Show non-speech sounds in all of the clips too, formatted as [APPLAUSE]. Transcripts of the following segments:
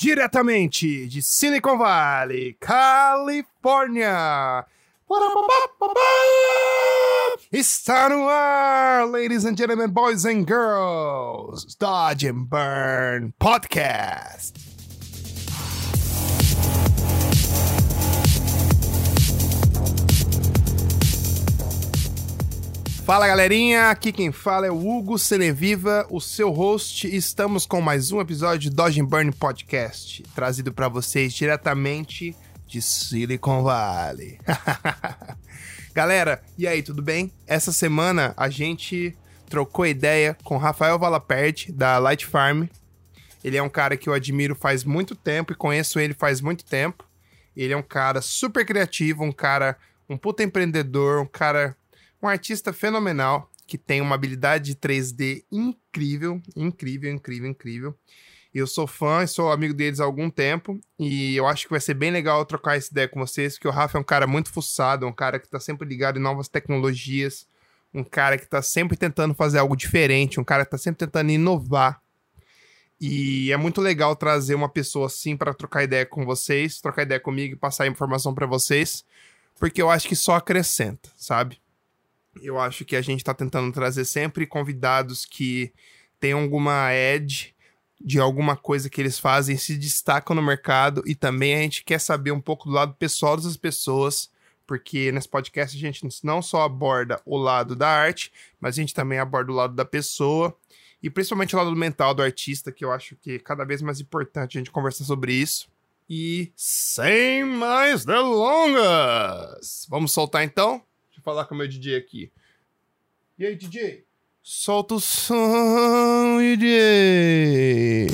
diretamente de Silicon Valley, Califórnia. Está no ar, ladies and gentlemen, boys and girls, Dodge and Burn Podcast. Fala galerinha, aqui quem fala é o Hugo Ceneviva, o seu host, e estamos com mais um episódio de Dodge Burn Podcast, trazido para vocês diretamente de Silicon Valley. [LAUGHS] Galera, e aí, tudo bem? Essa semana a gente trocou ideia com Rafael Valaperte, da Light Farm. Ele é um cara que eu admiro faz muito tempo e conheço ele faz muito tempo. Ele é um cara super criativo, um cara, um puta empreendedor, um cara um artista fenomenal que tem uma habilidade de 3D incrível, incrível, incrível, incrível. Eu sou fã, sou amigo deles há algum tempo e eu acho que vai ser bem legal trocar essa ideia com vocês, porque o Rafa é um cara muito fuçado, um cara que está sempre ligado em novas tecnologias, um cara que está sempre tentando fazer algo diferente, um cara que está sempre tentando inovar. E é muito legal trazer uma pessoa assim para trocar ideia com vocês, trocar ideia comigo e passar informação para vocês, porque eu acho que só acrescenta, sabe? Eu acho que a gente está tentando trazer sempre convidados que tenham alguma edge de alguma coisa que eles fazem, se destacam no mercado e também a gente quer saber um pouco do lado pessoal das pessoas, porque nesse podcast a gente não só aborda o lado da arte, mas a gente também aborda o lado da pessoa e principalmente o lado mental do artista, que eu acho que é cada vez mais importante a gente conversar sobre isso. E sem mais delongas, vamos soltar então? Falar com o meu DJ aqui. E aí, DJ? Solta o som, DJ!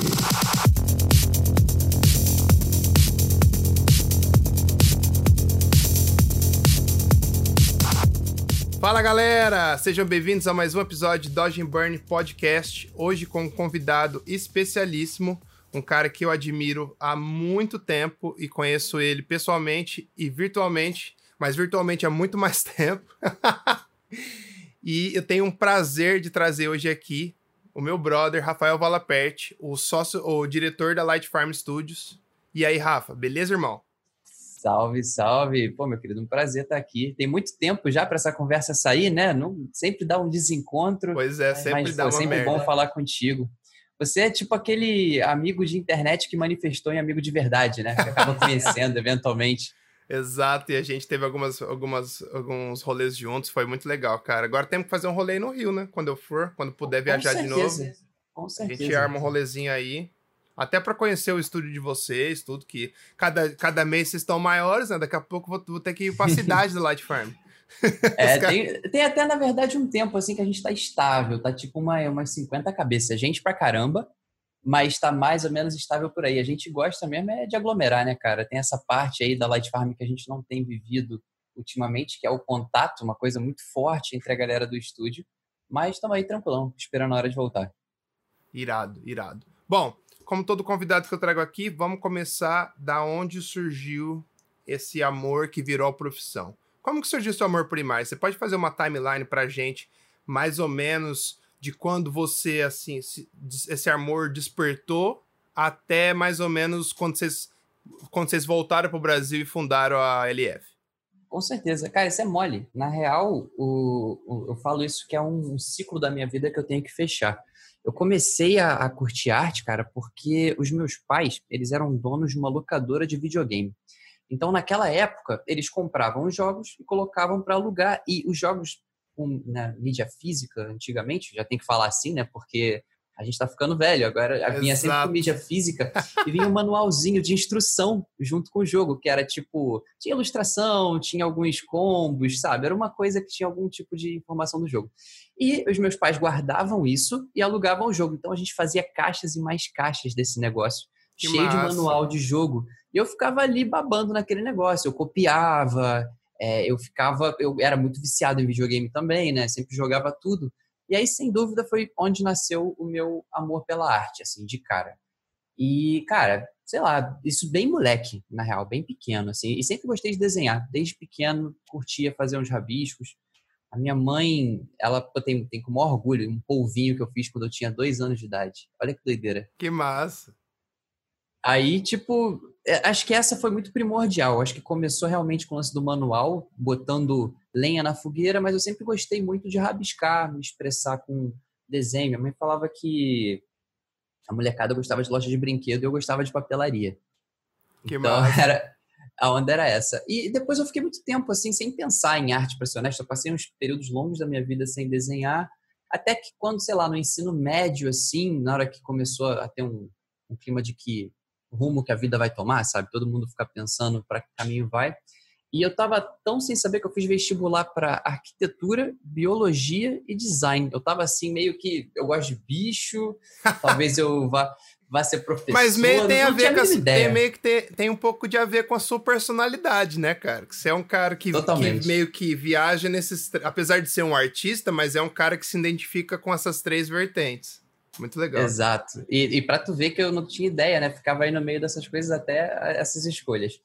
Fala galera, sejam bem-vindos a mais um episódio de Dodge Burn Podcast. Hoje com um convidado especialíssimo, um cara que eu admiro há muito tempo e conheço ele pessoalmente e virtualmente mas virtualmente há muito mais [LAUGHS] tempo. e eu tenho um prazer de trazer hoje aqui o meu brother Rafael Valaperte, o sócio, o diretor da Light Farm Studios. E aí, Rafa, beleza, irmão? Salve, salve. Pô, meu querido, um prazer estar aqui. Tem muito tempo já para essa conversa sair, né? Não, sempre dá um desencontro. Pois é, sempre mas, dá pô, uma sempre merda. bom falar contigo. Você é tipo aquele amigo de internet que manifestou em amigo de verdade, né? Que acaba conhecendo [LAUGHS] eventualmente. Exato, e a gente teve algumas, algumas, alguns rolês juntos, foi muito legal, cara. Agora temos que fazer um rolê no Rio, né? Quando eu for, quando puder viajar de novo. Com certeza. A gente arma um rolezinho aí. Até para conhecer o estúdio de vocês, tudo que. Cada, cada mês vocês estão maiores, né? Daqui a pouco vou, vou ter que ir para a [LAUGHS] cidade do Light Farm. É, [LAUGHS] tem, tem, até, na verdade, um tempo assim que a gente tá estável, tá tipo uma, umas 50 cabeças. Gente pra caramba, mas está mais ou menos estável por aí. A gente gosta mesmo é de aglomerar, né, cara? Tem essa parte aí da Light Farm que a gente não tem vivido ultimamente, que é o contato, uma coisa muito forte entre a galera do estúdio. Mas estamos aí tranquilão, esperando a hora de voltar. Irado, irado. Bom, como todo convidado que eu trago aqui, vamos começar da onde surgiu esse amor que virou profissão. Como que surgiu esse amor primário? Você pode fazer uma timeline pra gente, mais ou menos de quando você, assim, esse amor despertou até mais ou menos quando vocês, quando vocês voltaram para o Brasil e fundaram a LF? Com certeza. Cara, isso é mole. Na real, o, o, eu falo isso que é um, ciclo da minha vida que eu tenho que fechar. Eu comecei a, a curtir arte, cara, porque os meus pais, eles eram donos de uma locadora de videogame. Então, naquela época, eles compravam os jogos e colocavam para alugar. E os jogos com na mídia física antigamente, já tem que falar assim, né? Porque a gente está ficando velho, agora vinha sempre com mídia física e vinha um manualzinho de instrução junto com o jogo, que era tipo, tinha ilustração, tinha alguns combos, sabe? Era uma coisa que tinha algum tipo de informação do jogo. E os meus pais guardavam isso e alugavam o jogo. Então a gente fazia caixas e mais caixas desse negócio, que cheio massa. de manual de jogo. E eu ficava ali babando naquele negócio. Eu copiava, é, eu ficava, eu era muito viciado em videogame também, né? Sempre jogava tudo. E aí, sem dúvida, foi onde nasceu o meu amor pela arte, assim, de cara. E, cara, sei lá, isso bem moleque, na real, bem pequeno, assim. E sempre gostei de desenhar. Desde pequeno, curtia fazer uns rabiscos. A minha mãe, ela tem, tem com o maior orgulho um polvinho que eu fiz quando eu tinha dois anos de idade. Olha que doideira. Que massa. Aí, tipo, acho que essa foi muito primordial. Acho que começou realmente com o lance do manual, botando lenha na fogueira, mas eu sempre gostei muito de rabiscar, me expressar com desenho. Minha mãe falava que a molecada gostava de loja de brinquedo e eu gostava de papelaria. Que então, massa. [LAUGHS] era, a onda era essa. E depois eu fiquei muito tempo assim, sem pensar em arte, para ser honesto. Eu passei uns períodos longos da minha vida sem desenhar, até que quando, sei lá, no ensino médio, assim, na hora que começou a ter um, um clima de que rumo que a vida vai tomar, sabe? Todo mundo fica pensando para que caminho vai. E eu tava tão sem saber que eu fiz vestibular para arquitetura, biologia e design. Eu tava assim, meio que eu gosto de bicho, [LAUGHS] talvez eu vá, vá ser professor. Mas meio tem a ver com a, ideia. tem meio que tem, tem um pouco de a ver com a sua personalidade, né, cara? Que você é um cara que, que meio que viaja nesses. Apesar de ser um artista, mas é um cara que se identifica com essas três vertentes. Muito legal. Exato. E, e para tu ver que eu não tinha ideia, né? Ficava aí no meio dessas coisas até essas escolhas.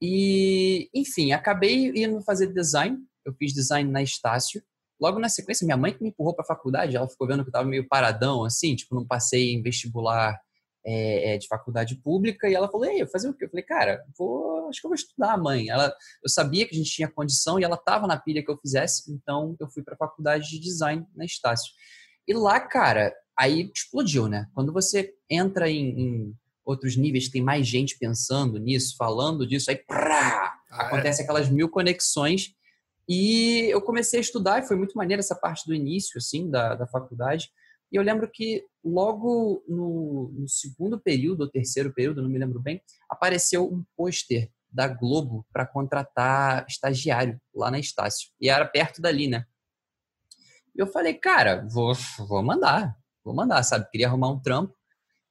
E, enfim, acabei indo fazer design. Eu fiz design na Estácio. Logo na sequência, minha mãe que me empurrou para a faculdade, ela ficou vendo que eu estava meio paradão, assim, tipo, não passei em vestibular é, de faculdade pública. E ela falou: Ei, fazer o quê? Eu falei: Cara, vou, acho que eu vou estudar, mãe. Ela, eu sabia que a gente tinha condição e ela estava na pilha que eu fizesse, então eu fui para a faculdade de design na Estácio. E lá, cara, aí explodiu, né? Quando você entra em, em outros níveis, tem mais gente pensando nisso, falando disso, aí prá, ah, é? acontece é? aquelas mil conexões. E eu comecei a estudar, e foi muito maneiro essa parte do início, assim, da, da faculdade. E eu lembro que logo no, no segundo período, ou terceiro período, não me lembro bem, apareceu um pôster da Globo para contratar estagiário lá na Estácio. E era perto dali, né? E eu falei, cara, vou, vou mandar, vou mandar, sabe? Queria arrumar um trampo.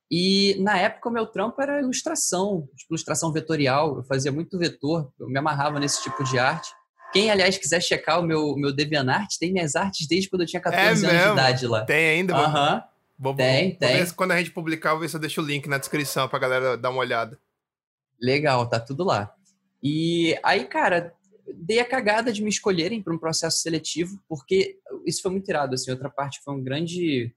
E na época o meu trampo era ilustração, tipo, ilustração vetorial. Eu fazia muito vetor, eu me amarrava nesse tipo de arte. Quem, aliás, quiser checar o meu, meu DeviantArt, tem minhas artes desde quando eu tinha 14 é anos mesmo? de idade lá. Tem ainda? Aham. Uhum. Vou, tem, vou, tem. Vou quando a gente publicar, vou ver se eu deixo o link na descrição pra galera dar uma olhada. Legal, tá tudo lá. E aí, cara, dei a cagada de me escolherem para um processo seletivo, porque isso foi muito irado, assim, outra parte foi um grande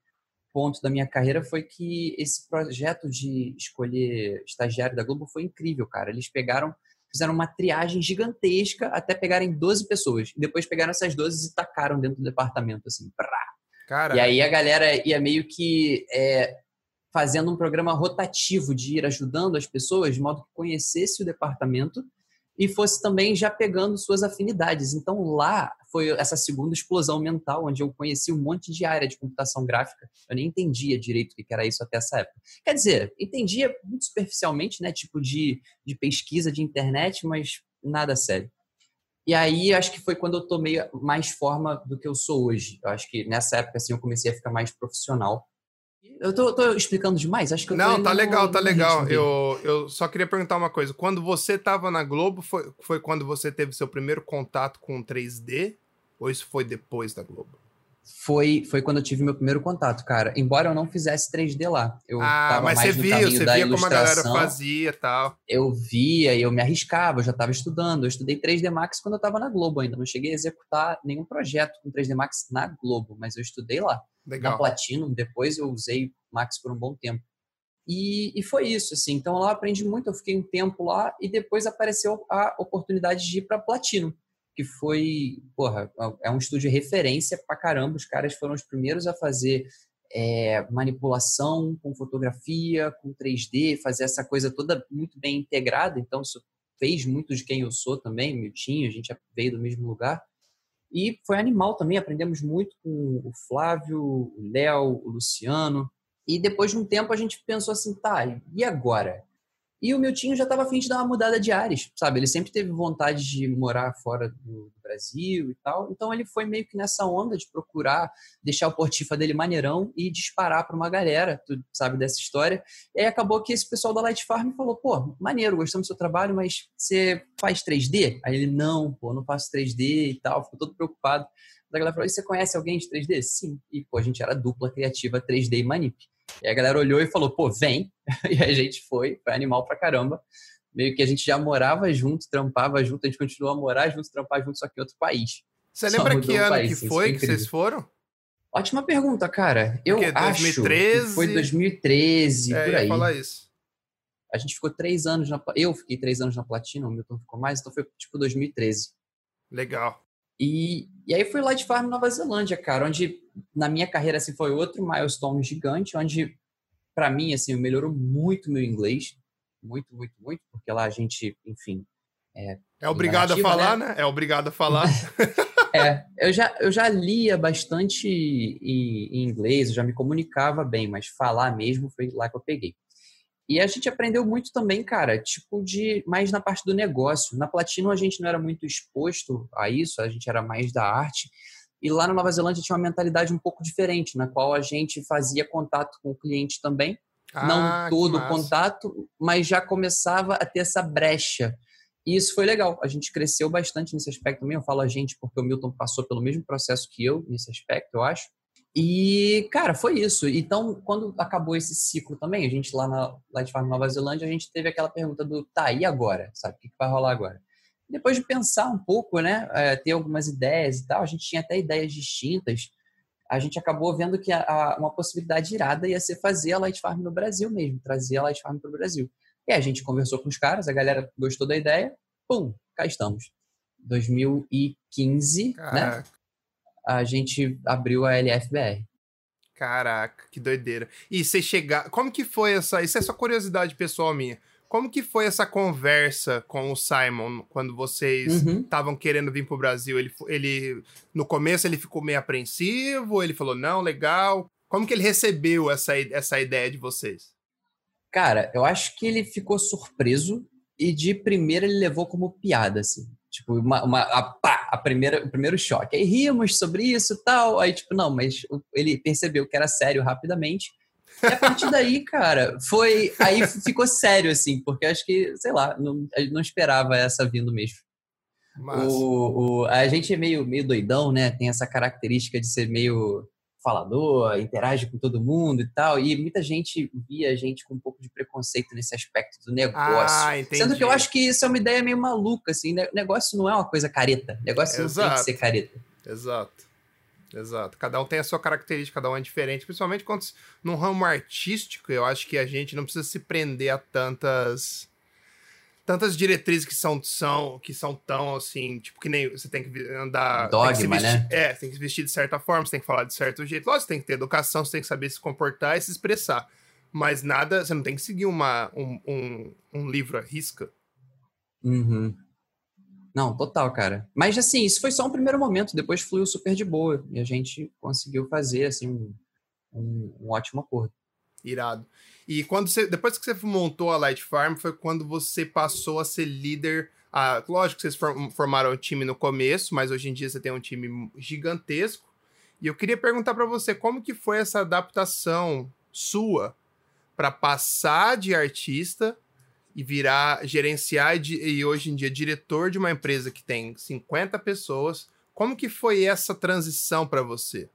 ponto da minha carreira foi que esse projeto de escolher estagiário da Globo foi incrível, cara. Eles pegaram, fizeram uma triagem gigantesca até pegarem 12 pessoas. E depois pegaram essas 12 e tacaram dentro do departamento, assim. Cara. E aí a galera ia meio que é, fazendo um programa rotativo de ir ajudando as pessoas, de modo que conhecesse o departamento e fosse também já pegando suas afinidades. Então lá foi essa segunda explosão mental, onde eu conheci um monte de área de computação gráfica. Eu nem entendia direito o que era isso até essa época. Quer dizer, entendia muito superficialmente, né, tipo de, de pesquisa de internet, mas nada sério. E aí acho que foi quando eu tomei mais forma do que eu sou hoje. Eu acho que nessa época assim eu comecei a ficar mais profissional eu tô, tô, explicando demais? Acho que eu Não, tá legal, tá legal. Eu, eu só queria perguntar uma coisa. Quando você tava na Globo, foi, foi quando você teve seu primeiro contato com 3D? Ou isso foi depois da Globo? Foi, foi quando eu tive meu primeiro contato, cara. Embora eu não fizesse 3D lá. Eu ah, tava mas mais você via, você via como a galera fazia e tal. Eu via e eu me arriscava, eu já estava estudando. Eu estudei 3D Max quando eu estava na Globo ainda. Não cheguei a executar nenhum projeto com 3D Max na Globo, mas eu estudei lá. Legal. Na Platinum, depois eu usei Max por um bom tempo. E, e, foi isso, assim. Então lá eu aprendi muito, eu fiquei um tempo lá e depois apareceu a oportunidade de ir para Platinum que foi, porra, é um estúdio referência pra caramba. Os caras foram os primeiros a fazer é, manipulação com fotografia, com 3D, fazer essa coisa toda muito bem integrada. Então, isso fez muito de quem eu sou também, Miltinho, a gente veio do mesmo lugar. E foi animal também, aprendemos muito com o Flávio, o Léo, o Luciano. E depois de um tempo a gente pensou assim, tá, e agora? E o Miltinho já estava afim de dar uma mudada de ares, sabe? Ele sempre teve vontade de morar fora do Brasil e tal. Então ele foi meio que nessa onda de procurar deixar o portifa dele maneirão e disparar para uma galera, tu sabe dessa história. E aí acabou que esse pessoal da Light Farm falou: pô, maneiro, gostamos do seu trabalho, mas você faz 3D? Aí ele: não, pô, não faço 3D e tal. Ficou todo preocupado. A galera falou: e você conhece alguém de 3D? Sim. E pô, a gente era dupla criativa 3D e Manip. E a galera olhou e falou, pô, vem. [LAUGHS] E a gente foi, foi animal pra caramba. Meio que a gente já morava junto, trampava junto, a gente continuou a morar junto, trampar junto, só que em outro país. Você lembra que ano país, que foi que vocês foram? Ótima pergunta, cara. Eu Porque acho 2013? que foi 2013, é, por aí. falar isso. A gente ficou três anos na. Eu fiquei três anos na Platina, o Milton ficou mais, então foi tipo 2013. Legal. E, e aí fui Light Farm Nova Zelândia, cara, onde na minha carreira assim foi outro milestone gigante, onde para mim assim melhorou muito meu inglês, muito, muito, muito, porque lá a gente, enfim, é, é obrigado a falar, né? né? É obrigado a falar. [LAUGHS] é, eu já, eu já lia bastante em, em, inglês, eu já me comunicava bem, mas falar mesmo foi lá que eu peguei. E a gente aprendeu muito também, cara, tipo de mais na parte do negócio. Na Platino a gente não era muito exposto a isso, a gente era mais da arte. E lá na Nova Zelândia tinha uma mentalidade um pouco diferente, na qual a gente fazia contato com o cliente também. Ah, não todo o contato, mas já começava a ter essa brecha e isso foi legal. A gente cresceu bastante nesse aspecto também. Eu falo a gente porque o Milton passou pelo mesmo processo que eu nesse aspecto, eu acho. E, cara, foi isso. Então, quando acabou esse ciclo também, a gente lá na Light Farm Nova Zelândia, a gente teve aquela pergunta do, tá, e agora? Sabe, o que vai rolar agora? Depois de pensar um pouco, né, é, ter algumas ideias e tal, a gente tinha até ideias distintas, a gente acabou vendo que a, a, uma possibilidade irada ia ser fazer a Light Farm no Brasil mesmo, trazer a Light Farm para o Brasil. E a gente conversou com os caras, a galera gostou da ideia, pum, cá estamos. 2015, né? Caraca. né? A gente abriu a LFBR. Caraca, que doideira. E você chegar. Como que foi essa. Isso é só curiosidade pessoal minha. Como que foi essa conversa com o Simon quando vocês estavam uhum. querendo vir pro Brasil? Ele, ele. No começo ele ficou meio apreensivo, ele falou, não, legal. Como que ele recebeu essa, essa ideia de vocês? Cara, eu acho que ele ficou surpreso e de primeira ele levou como piada, assim. Tipo, uma, uma a, pá, a primeira, o primeiro choque. Aí ríamos sobre isso e tal. Aí, tipo, não, mas ele percebeu que era sério rapidamente. E a partir daí, cara, foi. Aí ficou sério, assim, porque acho que, sei lá, não, não esperava essa vindo mesmo. O, o, a gente é meio, meio doidão, né? Tem essa característica de ser meio falador, interage com todo mundo e tal. E muita gente via a gente com um pouco de preconceito nesse aspecto do negócio. Ah, Sendo que eu acho que isso é uma ideia meio maluca, assim. Negócio não é uma coisa careta. Negócio Exato. não tem que ser careta. Exato. Exato. Cada um tem a sua característica, cada um é diferente. Principalmente quando no ramo artístico, eu acho que a gente não precisa se prender a tantas tantas diretrizes que são, são que são tão assim, tipo, que nem você tem que andar. Dogma, que vestir, né? É, tem que se vestir de certa forma, você tem que falar de certo jeito. Lógico, você tem que ter educação, você tem que saber se comportar e se expressar. Mas nada, você não tem que seguir uma, um, um, um livro à risca. Uhum. Não, total, cara. Mas assim, isso foi só um primeiro momento, depois fluiu super de boa. E a gente conseguiu fazer, assim, um, um, um ótimo acordo. Irado. E quando você, depois que você montou a Light Farm, foi quando você passou a ser líder. Ah, lógico que vocês formaram o time no começo, mas hoje em dia você tem um time gigantesco. E eu queria perguntar para você como que foi essa adaptação sua para passar de artista e virar gerenciar e, hoje em dia diretor de uma empresa que tem 50 pessoas. Como que foi essa transição para você?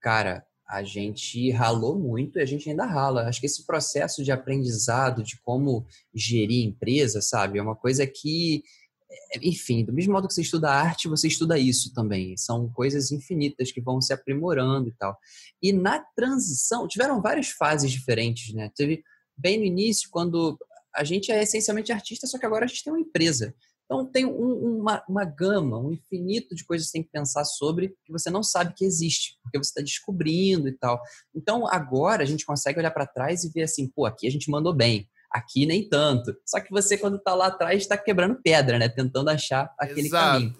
Cara, a gente ralou muito e a gente ainda rala. Acho que esse processo de aprendizado de como gerir empresa, sabe, é uma coisa que, é, enfim, do mesmo modo que você estuda arte, você estuda isso também. São coisas infinitas que vão se aprimorando e tal. E na transição, tiveram várias fases diferentes, né? Teve bem no início, quando a gente é essencialmente artista, só que agora a gente tem uma empresa. Então, tem um, uma, uma gama, um infinito de coisas que você tem que pensar sobre que você não sabe que existe, porque você está descobrindo e tal. Então, agora a gente consegue olhar para trás e ver assim, pô, aqui a gente mandou bem, aqui nem tanto. Só que você, quando está lá atrás, está quebrando pedra, né? Tentando achar aquele Exato. caminho.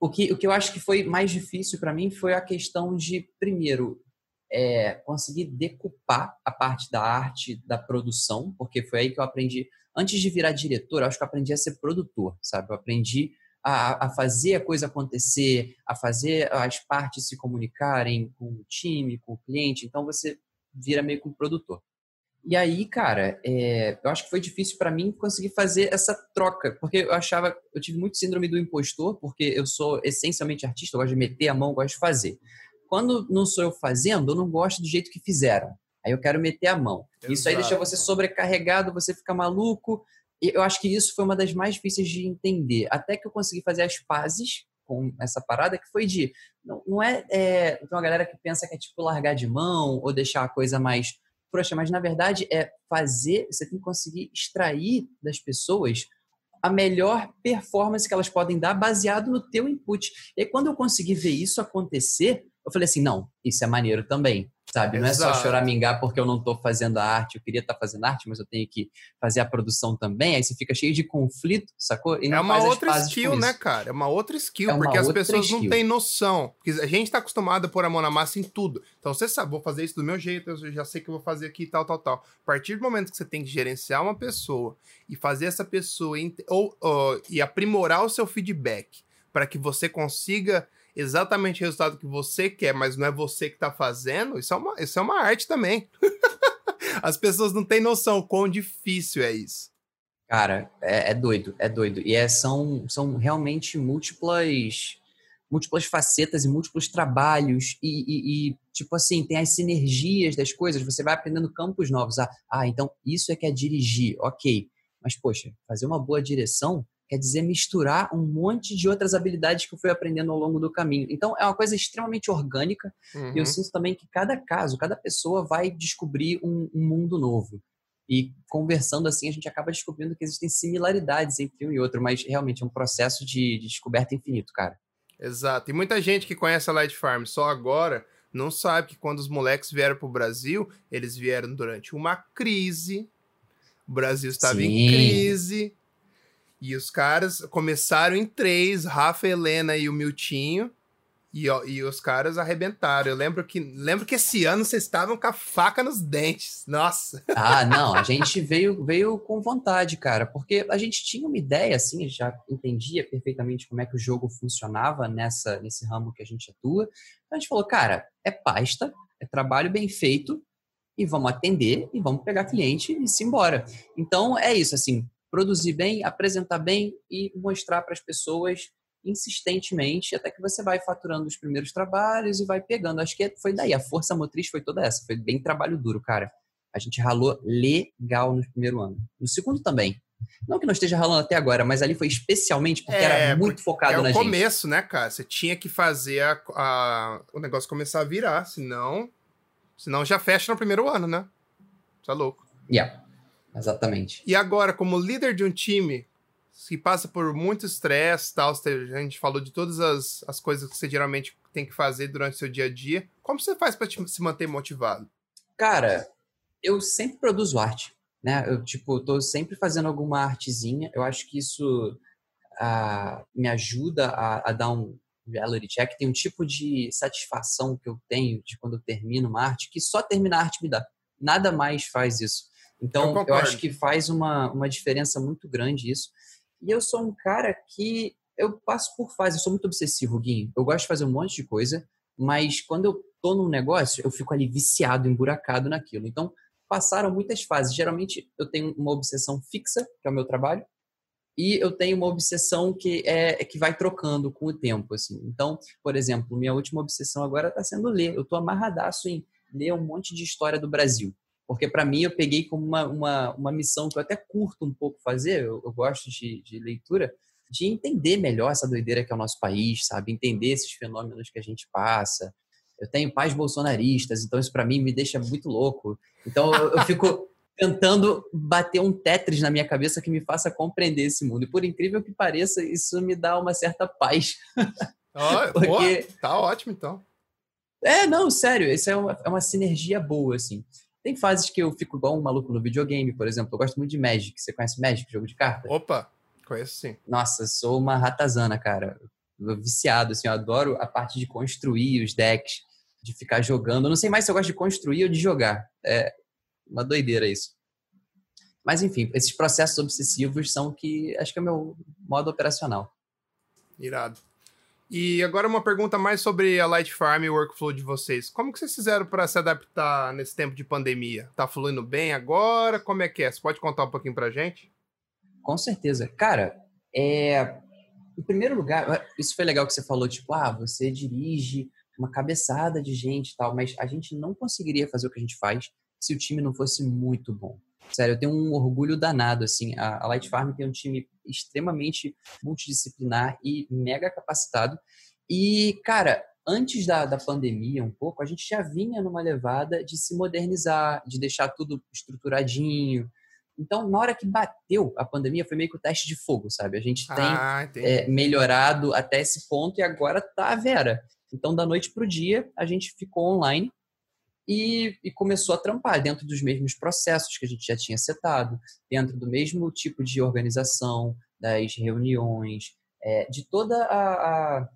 O que, o que eu acho que foi mais difícil para mim foi a questão de, primeiro, é, conseguir decupar a parte da arte, da produção, porque foi aí que eu aprendi antes de virar diretor, acho que eu aprendi a ser produtor, sabe? Eu aprendi a, a, fazer a coisa acontecer, a fazer as partes se comunicarem com o time, com o cliente. Então você vira meio que um produtor. E aí, cara, é, eu acho que foi difícil para mim conseguir fazer essa troca, porque eu achava, eu tive muito síndrome do impostor, porque eu sou essencialmente artista, eu gosto de meter a mão, gosto de fazer. Quando não sou eu fazendo, eu não gosto do jeito que fizeram. Aí eu quero meter a mão. Exato. Isso aí deixa você sobrecarregado, você fica maluco. E eu acho que isso foi uma das mais difíceis de entender. Até que eu consegui fazer as pazes com essa parada, que foi de. Não, não é, é. Tem uma galera que pensa que é tipo largar de mão ou deixar a coisa mais frouxa, mas na verdade é fazer, você tem que conseguir extrair das pessoas a melhor performance que elas podem dar baseado no teu input. E aí, quando eu consegui ver isso acontecer, eu falei assim, não, isso é maneiro também sabe? Não é só choramingar porque eu não estou fazendo a arte, eu queria estar tá fazendo arte, mas eu tenho que fazer a produção também. Aí você fica cheio de conflito, sacou? é uma outra skill, né, cara? É uma outra skill, é porque as pessoas skill. não têm noção. Porque a gente está acostumado a pôr a mão na massa em tudo. Então você sabe, vou fazer isso do meu jeito, eu já sei que eu vou fazer aqui tal, tal, tal. A partir do momento que você tem que gerenciar uma pessoa e fazer essa pessoa ou, ou e aprimorar o seu feedback para que você consiga exatamente o resultado que você quer, mas não é você que está fazendo, isso é uma, isso é uma arte também. [LAUGHS] As pessoas não têm noção quão difícil é isso. Cara, é, é doido, é doido. E é, são, são realmente múltiplas múltiplas facetas e múltiplos trabalhos e, e, e, tipo assim, tem as sinergias das coisas, você vai aprendendo campos novos. Ah, ah, então isso é que é dirigir, ok. Mas, poxa, fazer uma boa direção quer dizer misturar um monte de outras habilidades que eu fui aprendendo ao longo do caminho. Então é uma coisa extremamente orgânica uhum. e eu uhum. sinto também que cada caso, cada pessoa vai descobrir um, um, mundo novo. E conversando assim, a gente acaba descobrindo que existem similaridades entre um e outro, mas realmente é um processo de, de descoberta infinito, cara. Exato. E muita gente que conhece a Light Farm só agora não sabe que quando os moleques vieram para o Brasil, eles vieram durante uma crise. O Brasil estava Sim. em crise e os caras começaram em três, Rafa, Helena e o Miltinho. E, ó, e os caras arrebentaram. Eu lembro que, lembro que esse ano vocês estavam com a faca nos dentes. Nossa. Ah, não. A [LAUGHS] gente veio, veio com vontade, cara. Porque a gente tinha uma ideia, assim, já entendia perfeitamente como é que o jogo funcionava nessa, nesse ramo que a gente atua. Então a gente falou, cara, é pasta, é trabalho bem feito, e vamos atender, e vamos pegar cliente e se embora. Então é isso, assim produzir bem, apresentar bem e mostrar para as pessoas insistentemente, até que você vai faturando os primeiros trabalhos e vai pegando. Acho que foi daí, a força motriz foi toda essa, foi bem trabalho duro, cara. A gente ralou legal no primeiro ano. No segundo também. Não que não esteja ralando até agora, mas ali foi especialmente porque é, era muito focado é na gente. É o começo, né, cara? Você tinha que fazer a, a, o negócio começar a virar, senão, senão já fecha no primeiro ano, né? Tá louco. Yeah. Exatamente. E agora, como líder de um time que passa por muito estresse, tal, a gente falou de todas as, as coisas que você geralmente tem que fazer durante o seu dia a dia, como você faz para se manter motivado? Cara, eu sempre produzo arte, né? Eu, tipo, tô sempre fazendo alguma artezinha. Eu acho que isso uh, me ajuda a, a dar um reality check. Tem um tipo de satisfação que eu tenho de quando eu termino uma arte que só terminar a arte me dá. Nada mais faz isso. Então, eu, eu, acho que faz uma, uma diferença muito grande isso. E eu sou um cara que eu passo por fase, eu sou muito obsessivo, Guinho. Eu gosto de fazer um monte de coisa, mas quando eu tô num negócio, eu fico ali viciado, emburacado naquilo. Então, passaram muitas fases. Geralmente, eu tenho uma obsessão fixa, que é o meu trabalho, e eu tenho uma obsessão que é que vai trocando com o tempo, assim. Então, por exemplo, minha última obsessão agora está sendo ler. Eu tô amarradaço em ler um monte de história do Brasil porque para mim eu peguei como uma, uma, uma missão que eu até curto um pouco fazer, eu, eu gosto de, de, leitura, de entender melhor essa doideira que é o nosso país, sabe? Entender esses fenômenos que a gente passa. Eu tenho pais bolsonaristas, então isso para mim me deixa muito louco. Então eu, eu fico [LAUGHS] tentando bater um Tetris na minha cabeça que me faça compreender esse mundo. E por incrível que pareça, isso me dá uma certa paz. Oh, [LAUGHS] Porque... tá ótimo então. É, não, sério, isso é uma, é uma sinergia boa, assim. Tem fases que eu fico igual um maluco no videogame, por exemplo. Eu gosto muito de Magic. Você conhece Magic, jogo de carta? Opa, conheço sim. Nossa, sou uma ratazana, cara. Viciado, assim, eu adoro a parte de construir os decks, de ficar jogando. Eu não sei mais se eu gosto de construir ou de jogar. É uma doideira isso. Mas enfim, esses processos obsessivos são que acho que é o meu modo operacional. Irado. E agora uma pergunta mais sobre a Light Farm e o workflow de vocês. Como que vocês fizeram para se adaptar nesse tempo de pandemia? Tá fluindo bem agora? Como é que é? Você pode contar um pouquinho pra gente? Com certeza. Cara, é... em primeiro lugar, isso foi legal que você falou, tipo, ah, você dirige uma cabeçada de gente e tal, mas a gente não conseguiria fazer o que a gente faz se o time não fosse muito bom. Sério, eu tenho um orgulho danado, assim. A, Light Farm tem um time extremamente multidisciplinar e mega capacitado. E, cara, antes da, da pandemia, um pouco, a gente já vinha numa levada de se modernizar, de deixar tudo estruturadinho. Então, na hora que bateu a pandemia, foi meio que o teste de fogo, sabe? A gente tem ah, é, melhorado até esse ponto e agora tá a Vera. Então, da noite para o dia, a gente ficou online e, e, começou a trampar dentro dos mesmos processos que a gente já tinha setado, dentro do mesmo tipo de organização, das reuniões, é, de toda a, a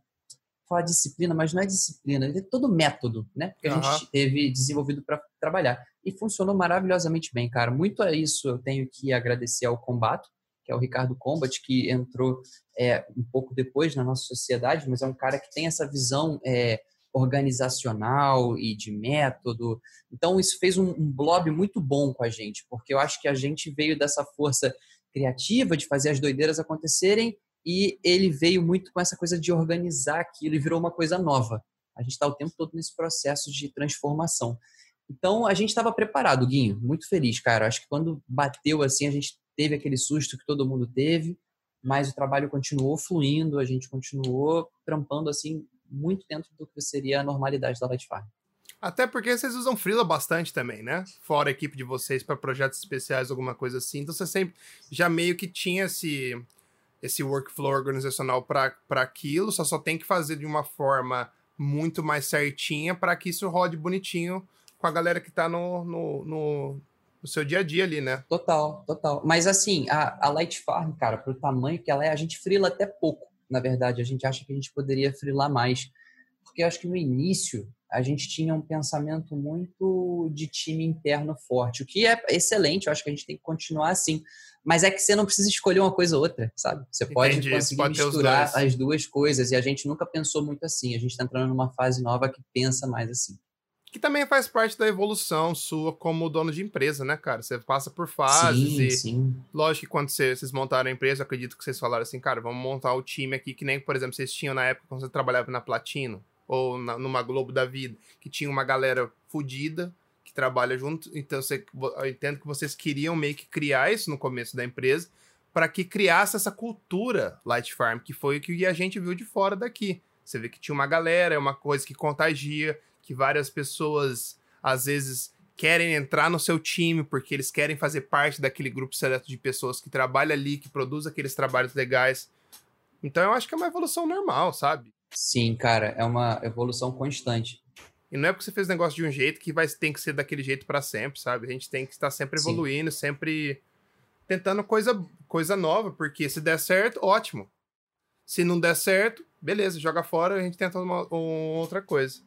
falar disciplina, mas não é disciplina, é todo método, né? Que a uhum. gente teve desenvolvido para trabalhar. E funcionou maravilhosamente bem, cara. Muito a isso eu tenho que agradecer ao Combato, que é o Ricardo Combat, que entrou é, um pouco depois na nossa sociedade, mas é um cara que tem essa visão é, organizacional e de método. Então, isso fez um, um blob muito bom com a gente, porque eu acho que a gente veio dessa força criativa de fazer as doideiras acontecerem e ele veio muito com essa coisa de organizar aquilo e virou uma coisa nova. A gente está o tempo todo nesse processo de transformação. Então, a gente estava preparado, Guinho, muito feliz, cara. Acho que quando bateu assim, a gente teve aquele susto que todo mundo teve, mas o trabalho continuou fluindo, a gente continuou trampando assim muito dentro do que seria a normalidade da Light Farm. Até porque vocês usam Freela bastante também, né? Fora a equipe de vocês para projetos especiais, alguma coisa assim. Então você sempre já meio que tinha esse, esse workflow organizacional para aquilo, só só tem que fazer de uma forma muito mais certinha para que isso rode bonitinho com a galera que está no, no, no, no, seu dia a dia ali, né? Total, total. Mas assim, a, a Light Farm, cara, pro tamanho que ela é, a gente frila até pouco, na verdade. A gente acha que a gente poderia frilar mais. Porque eu acho que no início a gente tinha um pensamento muito de time interno forte, o que é excelente, eu acho que a gente tem que continuar assim. Mas é que você não precisa escolher uma coisa ou outra, sabe? Você pode Entendi, conseguir pode misturar as duas coisas e a gente nunca pensou muito assim. A gente está entrando numa fase nova que pensa mais assim que também faz parte da evolução sua como dono de empresa, né, cara? Você passa por fases sim, e sim. lógico que quando vocês montaram a empresa, acredito que vocês falaram assim, cara, vamos montar o time aqui que nem, por exemplo, vocês tinham na época quando você trabalhava na Platino ou na, numa Globo da Vida, que tinha uma galera fodida que trabalha junto. Então você, eu entendo que vocês queriam meio que criar isso no começo da empresa para que criasse essa cultura Light Farm, que foi o que a gente viu de fora daqui. Você vê que tinha uma galera, é uma coisa que contagia, que várias pessoas às vezes querem entrar no seu time porque eles querem fazer parte daquele grupo seleto de pessoas que trabalha ali, que produz aqueles trabalhos legais. Então eu acho que é uma evolução normal, sabe? Sim, cara, é uma evolução constante. E não é porque você fez o negócio de um jeito que vai tem que ser daquele jeito para sempre, sabe? A gente tem que estar sempre evoluindo, Sim. sempre tentando coisa, coisa nova, porque se der certo, ótimo. Se não der certo, beleza, joga fora, a gente tenta uma, uma outra coisa.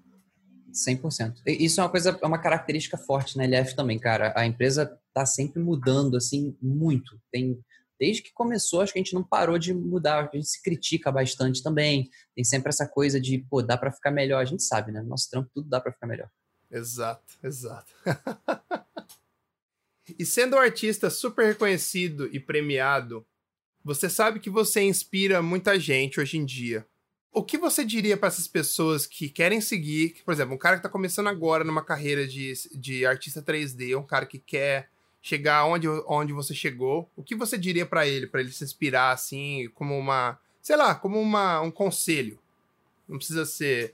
100%. Isso é uma coisa, é uma característica forte na LF também, cara. A empresa tá sempre mudando, assim, muito. Tem, desde que começou, acho que a gente não parou de mudar. A gente se critica bastante também. Tem sempre essa coisa de, pô, dá para ficar melhor. A gente sabe, né? Nosso trampo tudo dá para ficar melhor. Exato, exato. [LAUGHS] e sendo um artista super reconhecido e premiado, você sabe que você inspira muita gente hoje em dia o que você diria para essas pessoas que querem seguir, que, por exemplo, um cara que está começando agora numa carreira de, de artista 3D, um cara que quer chegar onde, onde você chegou, o que você diria para ele, para ele se inspirar assim, como uma, sei lá, como uma, um conselho? Não precisa ser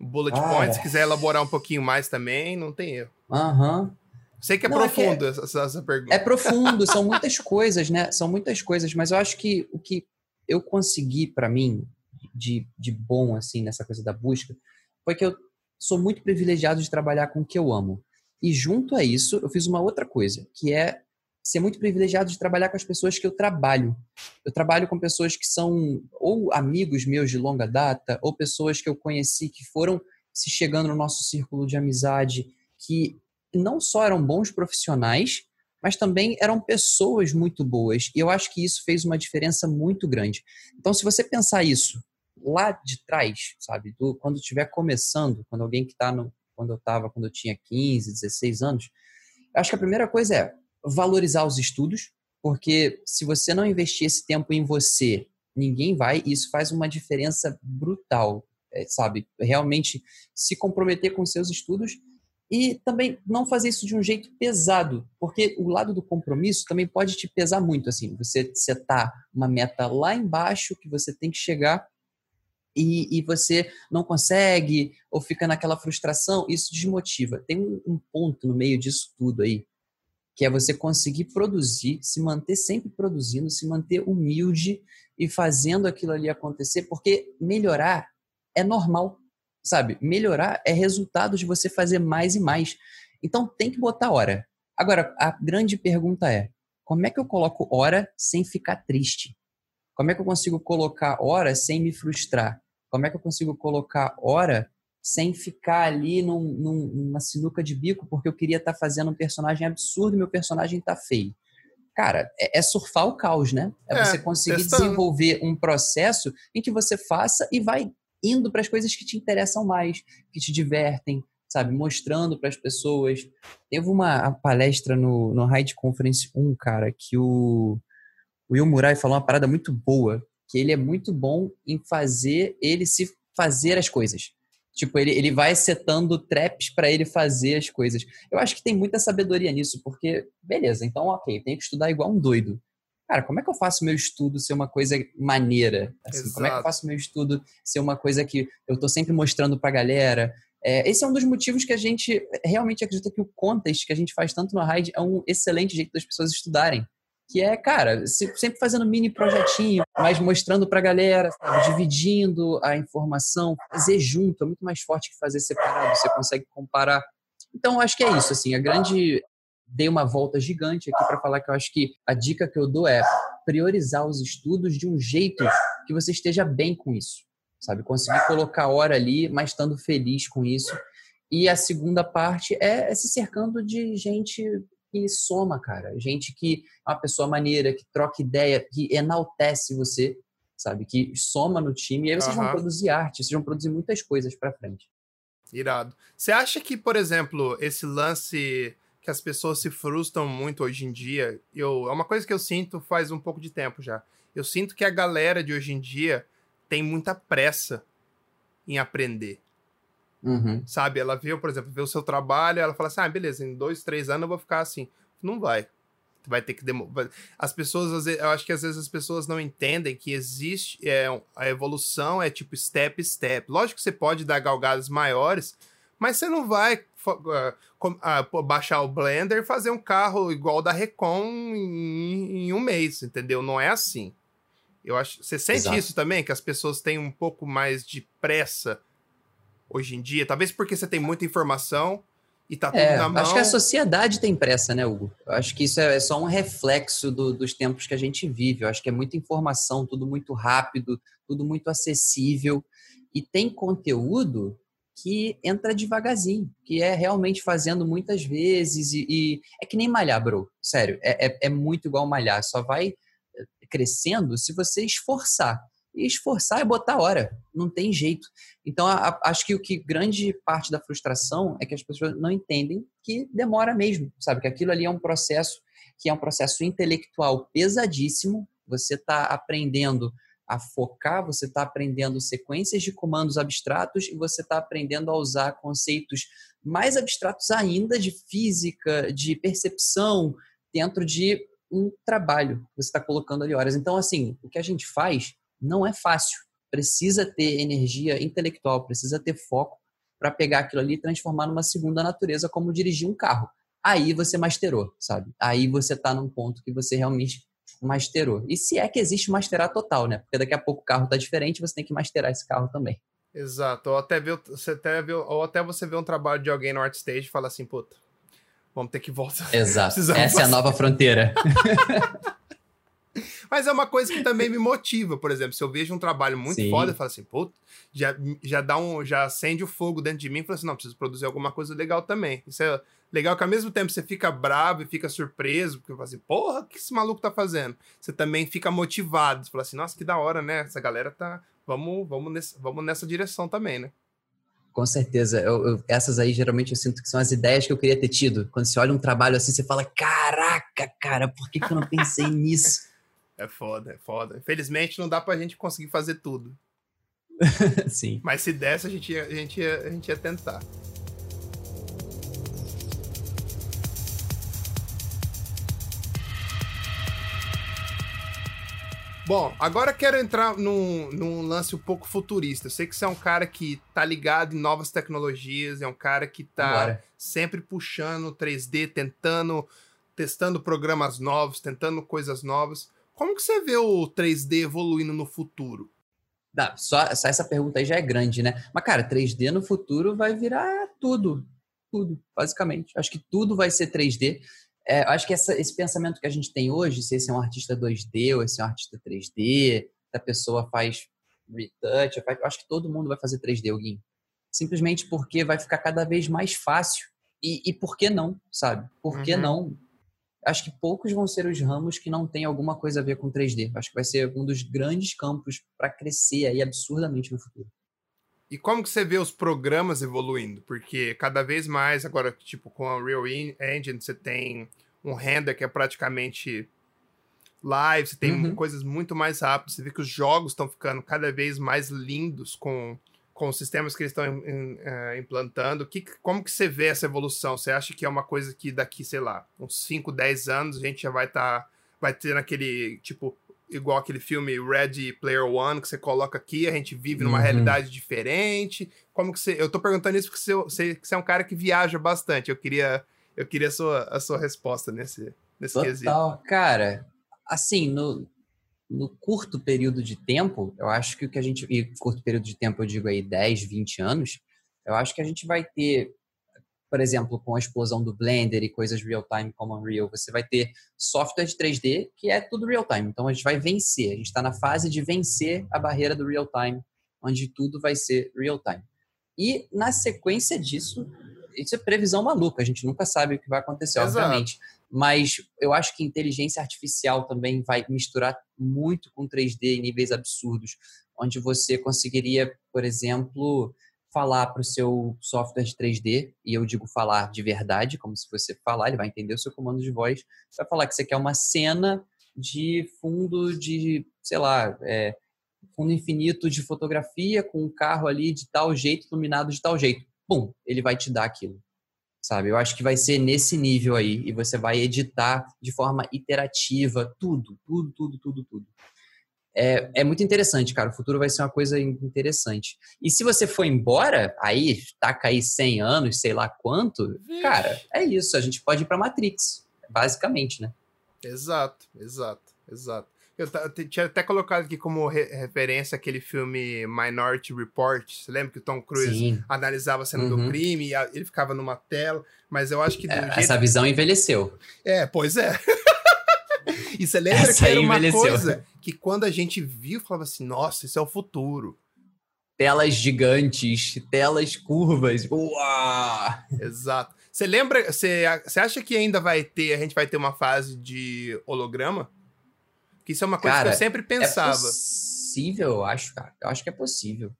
bullet ah, points, é. se quiser elaborar um pouquinho mais também, não tem erro. Aham. Uhum. Sei que é não, profundo é que é, essa, essa pergunta. É profundo, são muitas coisas, né? São muitas coisas, mas eu acho que o que eu consegui para mim de, de bom, assim, nessa coisa da busca, foi que eu sou muito privilegiado de trabalhar com o que eu amo. E junto a isso, eu fiz uma outra coisa, que é ser muito privilegiado de trabalhar com as pessoas que eu trabalho. Eu trabalho com pessoas que são ou amigos meus de longa data, ou pessoas que eu conheci que foram se chegando no nosso círculo de amizade, que não só eram bons profissionais, mas também eram pessoas muito boas. E eu acho que isso fez uma diferença muito grande. Então, se você pensar isso lá de trás, sabe? Do, quando estiver começando, quando alguém que está no. Quando eu estava, quando eu tinha 15, 16 anos, acho que a primeira coisa é valorizar os estudos, porque se você não investir esse tempo em você, ninguém vai, e isso faz uma diferença brutal, é, sabe? Realmente se comprometer com seus estudos e também não fazer isso de um jeito pesado, porque o lado do compromisso também pode te pesar muito, assim, você setar uma meta lá embaixo que você tem que chegar e, e, você não consegue, ou fica naquela frustração, isso desmotiva. Tem um, um, ponto no meio disso tudo aí, que é você conseguir produzir, se manter sempre produzindo, se manter humilde e fazendo aquilo ali acontecer, porque melhorar é normal, sabe? Melhorar é resultado de você fazer mais e mais. Então tem que botar hora. Agora, a grande pergunta é: como é que eu coloco hora sem ficar triste? Como é que eu consigo colocar hora sem me frustrar? Como é que eu consigo colocar hora sem ficar ali num, num, numa sinuca de bico porque eu queria estar tá fazendo um personagem absurdo e meu personagem tá feio? Cara, é, é surfar o caos, né? É, é você conseguir testando. desenvolver um processo em que você faça e vai indo para as coisas que te interessam mais, que te divertem, sabe? Mostrando para as pessoas. Teve uma palestra no, no Hyde Conference 1, cara, que o, o Will Murai falou uma parada muito boa, que ele é muito bom em fazer ele se fazer as coisas. Tipo, ele, ele vai setando traps para ele fazer as coisas. Eu acho que tem muita sabedoria nisso, porque, beleza, então, ok, tenho que estudar igual um doido. Cara, como é que eu faço meu estudo ser uma coisa maneira? Assim, como é que eu faço meu estudo ser uma coisa que eu tô sempre mostrando pra galera? É, esse é um dos motivos que a gente realmente acredita que o contest que a gente faz tanto no Raid é um excelente jeito das pessoas estudarem que é, cara, sempre fazendo mini projetinho, mas mostrando pra galera, sabe, dividindo a informação, fazer junto é muito mais forte que fazer separado, você consegue comparar. Então, acho que é isso, assim, a grande dei uma volta gigante aqui para falar que eu acho que a dica que eu dou é priorizar os estudos de um jeito que você esteja bem com isso, sabe? Conseguir colocar hora ali, mas estando feliz com isso. E a segunda parte é, é se cercando de gente que soma, cara. Gente que é uma pessoa maneira, que troca ideia, que enaltece você, sabe? Que soma no time. E aí vocês uhum. vão produzir arte, vocês vão produzir muitas coisas pra frente. Irado. Você acha que, por exemplo, esse lance que as pessoas se frustram muito hoje em dia, eu, é uma coisa que eu sinto faz um pouco de tempo já. Eu sinto que a galera de hoje em dia tem muita pressa em aprender. Uhum. Sabe? Ela vê, por exemplo, vê o seu trabalho, ela fala assim: ah, beleza, em dois, três anos eu vou ficar assim. Não vai. Vai ter que demorar. As pessoas, eu acho que às vezes as pessoas não entendem que existe. É, a evolução é tipo step step. Lógico que você pode dar galgadas maiores, mas você não vai uh, uh, baixar o Blender e fazer um carro igual da Recon em, em um mês, entendeu? Não é assim. Eu acho. Você sente Exato. isso também? Que as pessoas têm um pouco mais de pressa hoje em dia? Talvez porque você tem muita informação e tá tudo é, na mão. Acho que a sociedade tem pressa, né, Hugo? Eu acho que isso é, é só um reflexo do, dos tempos que a gente vive. Eu acho que é muita informação, tudo muito rápido, tudo muito acessível. E tem conteúdo que entra devagarzinho, que é realmente fazendo muitas vezes e, e é que nem malhar, bro. Sério, é, é, é muito igual malhar. Só vai eh, crescendo se você esforçar e esforçar é botar hora, não tem jeito. Então, a, a, acho que o que grande parte da frustração é que as pessoas não entendem que demora mesmo, sabe? Que aquilo ali é um processo que é um processo intelectual pesadíssimo. Você está aprendendo a focar, você está aprendendo sequências de comandos abstratos e você está aprendendo a usar conceitos mais abstratos ainda de física, de percepção, dentro de um trabalho você está colocando ali horas. Então, assim, o que a gente faz não é fácil. Precisa ter energia intelectual, precisa ter foco para pegar aquilo ali e transformar numa segunda natureza, como dirigir um carro. Aí você masterou, sabe? Aí você está num ponto que você realmente masterou. E se é que existe masterar total, né? Porque daqui a pouco o carro está diferente, você tem que masterar esse carro também. Exato. Ou até, ver, você até ver, ou até você vê um trabalho de alguém no ArtStage e fala assim, puta, vamos ter que voltar. Exato. [LAUGHS] Essa é a nova fronteira. [LAUGHS] Mas é uma coisa que também me motiva, por exemplo, se eu vejo um trabalho muito Sim. foda, eu falo assim, pô, já, já dá um, já acende o fogo dentro de mim e fala assim, não, preciso produzir alguma coisa legal também. Isso é legal que ao mesmo tempo você fica bravo e fica surpreso, porque fala assim, porra, o que esse maluco tá fazendo? Você também fica motivado, você fala assim, nossa, que da hora, né? Essa galera tá, vamos, vamos, nesse, vamos nessa direção também, né? Com certeza. Eu, eu, essas aí geralmente eu sinto que são as ideias que eu queria ter tido. Quando você olha um trabalho assim, você fala: caraca, cara, por que, que eu não pensei nisso? É foda, é foda. Infelizmente não dá pra gente conseguir fazer tudo. [LAUGHS] Sim. Mas se desse, a gente ia, a gente ia, a gente ia tentar. Bom, agora quero entrar num, num lance um pouco futurista. Eu sei que você é um cara que tá ligado em novas tecnologias, é um cara que tá Bora. sempre puxando 3D, tentando, testando programas novos, tentando coisas novas. Como que você vê o 3D evoluindo no futuro? Dá, só, só essa pergunta aí já é grande, né? Mas, cara, 3D no futuro vai virar tudo. Tudo, basicamente. Acho que tudo vai ser 3D. É, acho que essa, esse pensamento que a gente tem hoje, se esse é um artista 2D ou esse é um artista 3D, se a pessoa faz retouch, faz, acho que todo mundo vai fazer 3D, alguém. Simplesmente porque vai ficar cada vez mais fácil. E, e por que não, sabe? Por que Uhum. não? Acho que poucos vão ser os ramos que não têm alguma coisa a ver com 3D. Acho que vai ser um dos grandes campos para crescer aí absurdamente no futuro. E como que você vê os programas evoluindo? Porque cada vez mais, agora, tipo, com a Real En- Engine, você tem um render que é praticamente live, você tem Uhum. coisas muito mais rápidas, você vê que os jogos estão ficando cada vez mais lindos com, com os sistemas que eles estão eh, implantando. Que, como que você vê essa evolução? Você acha que é uma coisa que daqui, sei lá, uns 5, 10 anos a gente já vai estar, vai ter naquele, tipo, igual aquele filme Ready Player One, que você coloca aqui, a gente vive numa Uhum. realidade diferente. Como que você. Eu tô perguntando isso porque você, você, é um cara que viaja bastante. Eu queria, eu queria a, sua, a sua resposta nesse, nesse quesito. Total. Cara, assim, no, no curto período de tempo, eu acho que o que a gente. E curto período de tempo, eu digo aí 10, 20 anos, eu acho que a gente vai ter, por exemplo, com a explosão do Blender e coisas real-time como Unreal, você vai ter software de 3D que é tudo real-time. Então a gente vai vencer. A gente está na fase de vencer a barreira do real-time, onde tudo vai ser real-time. E na sequência disso, isso é previsão maluca, a gente nunca sabe o que vai acontecer, Exato. obviamente. Mas eu acho que inteligência artificial também vai misturar muito com 3D em níveis absurdos, onde você conseguiria, por exemplo, falar para o seu software de 3D, e eu digo falar de verdade, como se você falar, ele vai entender o seu comando de voz, vai falar que você quer uma cena de fundo de, sei lá, é, fundo infinito de fotografia com um carro ali de tal jeito, iluminado de tal jeito. Pum, ele vai te dar aquilo. Sabe? Eu acho que vai ser nesse nível aí. E você vai editar de forma iterativa tudo, tudo, tudo, tudo, tudo. É, é muito interessante, cara. O futuro vai ser uma coisa interessante. E se você for embora, aí, taca aí 100 anos, sei lá quanto, Vixe. cara, é isso. A gente pode ir pra Matrix, basicamente, né? Exato, exato, exato. Eu, tinha até colocado aqui como re- referência aquele filme Minority Report. Você lembra que o Tom Cruise Sim. analisava a cena do Uhum. crime e a- ele ficava numa tela? Mas eu acho que do É, jeito essa visão envelheceu. É, pois é. [LAUGHS] e você lembra Essa que era uma coisa que quando a gente viu, falava assim, nossa, isso é o futuro. Telas gigantes, telas curvas. Uau! Exato. Você lembra, você acha que ainda vai ter, a gente vai ter uma fase de holograma? Que isso é uma coisa Cara, que eu sempre É pensava. possível, eu acho, cara. Eu acho que é possível.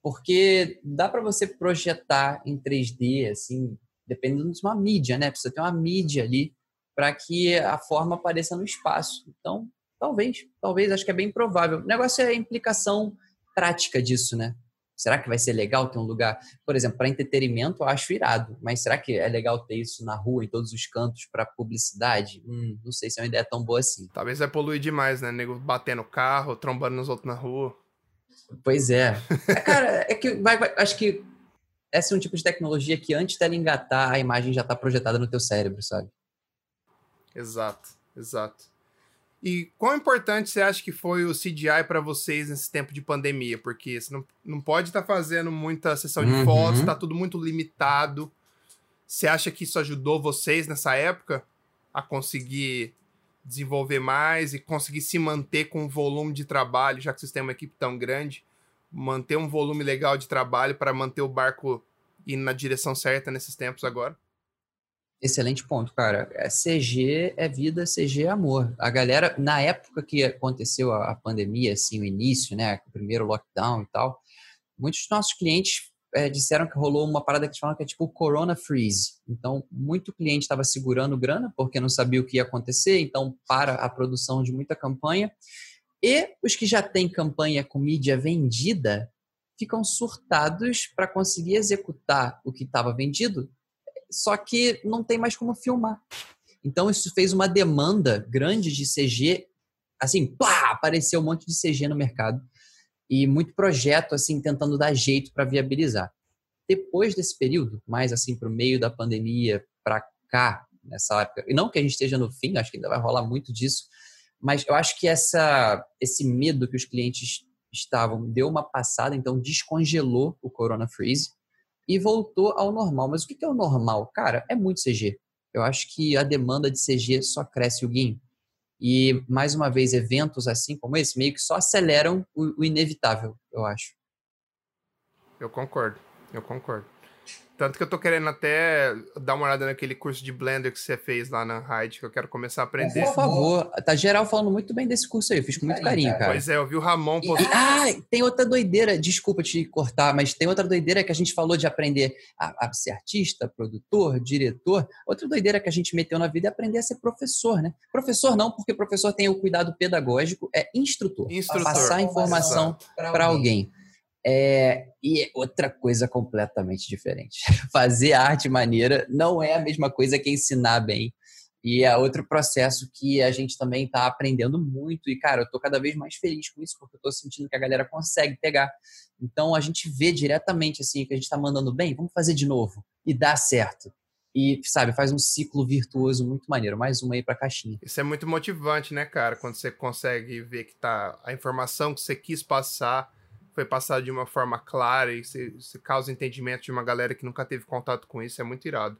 Porque dá pra você projetar em 3D, assim, dependendo de uma mídia, né? Precisa ter uma mídia ali para que a forma apareça no espaço. Então, talvez, talvez, acho que é bem provável. O negócio é a implicação prática disso, né? Será que vai ser legal ter um lugar, por exemplo, para entretenimento, eu acho irado, mas será que é legal ter isso na rua, em todos os cantos, para publicidade? Hum, não sei se é uma ideia tão boa assim. Talvez vai poluir demais, né? Nego batendo o carro, trombando nos outros na rua. Pois é. É, Cara, é que vai, vai- acho que esse é um tipo de tecnologia que antes dela engatar, a imagem já está projetada no teu cérebro, sabe? Exato, exato. E quão importante você acha que foi o CGI para vocês nesse tempo de pandemia? Porque você não, não pode estar fazendo muita sessão de Uhum. fotos, tá tudo muito limitado. Você acha que isso ajudou vocês nessa época a conseguir desenvolver mais e conseguir se manter com um volume de trabalho, já que vocês têm uma equipe tão grande, manter um volume legal de trabalho para manter o barco indo na direção certa nesses tempos agora? Excelente ponto, cara. É, CG é vida, CG é amor. A galera, na época que aconteceu a, pandemia, assim, o início, né, o primeiro lockdown e tal, muitos dos nossos clientes é, disseram que rolou uma parada que falam que é tipo Corona Freeze. Então, muito cliente estava segurando grana porque não sabia o que ia acontecer, então para a produção de muita campanha. E os que já têm campanha com mídia vendida ficam surtados para conseguir executar o que estava vendido só que não tem mais como filmar. Então isso fez uma demanda grande de CG assim, plá, apareceu um monte de CG no mercado e muito projeto assim tentando dar jeito para viabilizar. Depois desse período, mais assim para o meio da pandemia, para cá, nessa época, e não que a gente esteja no fim, acho que ainda vai rolar muito disso, mas eu acho que essa, esse medo que os clientes estavam deu uma passada, então descongelou o Corona Freeze e voltou ao normal. Mas o que é o normal? Cara, é muito CG. Eu acho que a demanda de CG só cresce o game. E, mais uma vez, eventos assim como esse meio que só aceleram o, o inevitável, eu acho. Eu concordo, eu concordo. Tanto que eu tô querendo até dar uma olhada naquele curso de Blender que você fez lá na Hyde, que eu quero começar a aprender. Por favor, tá geral falando muito bem desse curso aí, eu fiz com muito carinho, cara. Pois é, eu vi o Ramon postando. Ah, tem outra doideira, desculpa te cortar, mas tem outra doideira que a gente falou de aprender a, a ser artista, produtor, diretor. Outra doideira que a gente meteu na vida é aprender a ser professor, né? Professor não, porque professor tem o cuidado pedagógico, é instrutor. Instrutor. Passar informação para alguém. É, e é outra coisa completamente diferente. [LAUGHS] Fazer arte maneira não é a mesma coisa que ensinar bem. E é outro processo que a gente também está aprendendo muito. E, cara, eu estou cada vez mais feliz com isso, porque eu estou sentindo que a galera consegue pegar. Então, a gente vê diretamente, assim, que a gente está mandando bem, vamos fazer de novo. E dá certo. E, sabe, faz um ciclo virtuoso muito maneiro. Mais uma aí pra caixinha. Isso é muito motivante, né, cara? Quando você consegue ver que tá a informação que você quis passar foi passado de uma forma clara e se, se causa entendimento de uma galera que nunca teve contato com isso, é muito irado.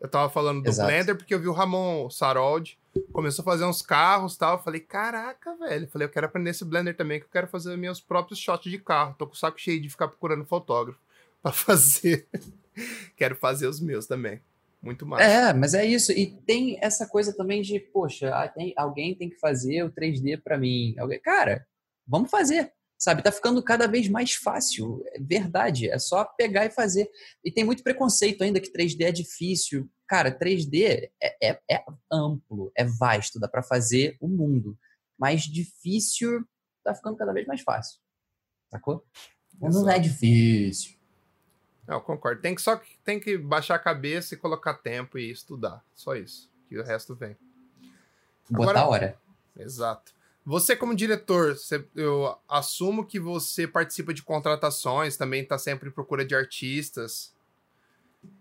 Eu tava falando do Exato. Blender porque eu vi o Ramon Sarold, começou a fazer uns carros e tal. Eu falei, caraca, velho. Eu falei, eu quero aprender esse Blender também, que eu quero fazer meus próprios shots de carro. Tô com o saco cheio de ficar procurando fotógrafo [LAUGHS] para fazer. quero fazer os meus também. Muito mais. É, mas é isso. E tem essa coisa também de, poxa, ah, tem, alguém tem que fazer o 3D para mim. Alguém, cara, vamos fazer sabe? Tá ficando cada vez mais fácil, é verdade, é só pegar e fazer. E tem muito preconceito ainda que 3D é difícil. Cara, 3D é, é, é amplo, é vasto, dá para fazer o mundo. Mas difícil tá ficando cada vez mais fácil. Sacou? Não é difícil. Não, concordo. Tem que só tem que baixar a cabeça e colocar tempo e estudar. Só isso. Que o resto vem. Botar Agora, hora. Exato. Você, como diretor, você, eu assumo que você participa de contratações, também está sempre em procura de artistas.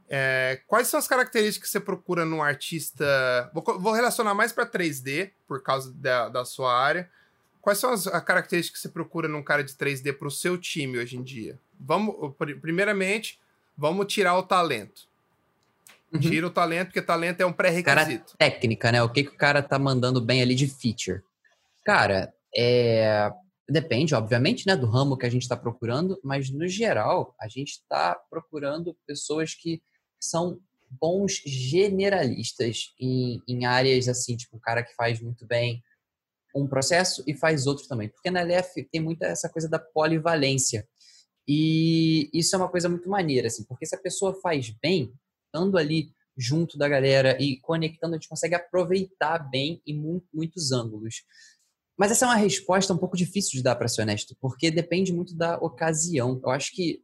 É, quais são as características que você procura num artista? Vou, vou relacionar mais para 3D, por causa da, da sua área. Quais são as características que você procura num cara de 3D para o seu time hoje em dia? Vamos, primeiramente, vamos tirar o talento. Uhum. Tira o talento, porque talento é um pré-requisito. Técnica, né? O que, que o cara tá mandando bem ali de feature. Cara, é... depende, obviamente, né, do ramo que a gente está procurando, mas no geral a gente está procurando pessoas que são bons generalistas em, em áreas assim, tipo um cara que faz muito bem um processo e faz outro também. Porque na LF tem muita essa coisa da polivalência. E isso é uma coisa muito maneira, assim, porque se a pessoa faz bem, estando ali junto da galera e conectando, a gente consegue aproveitar bem em muitos ângulos. Mas essa é uma resposta um pouco difícil de dar, para ser honesto, porque depende muito da ocasião. Eu acho que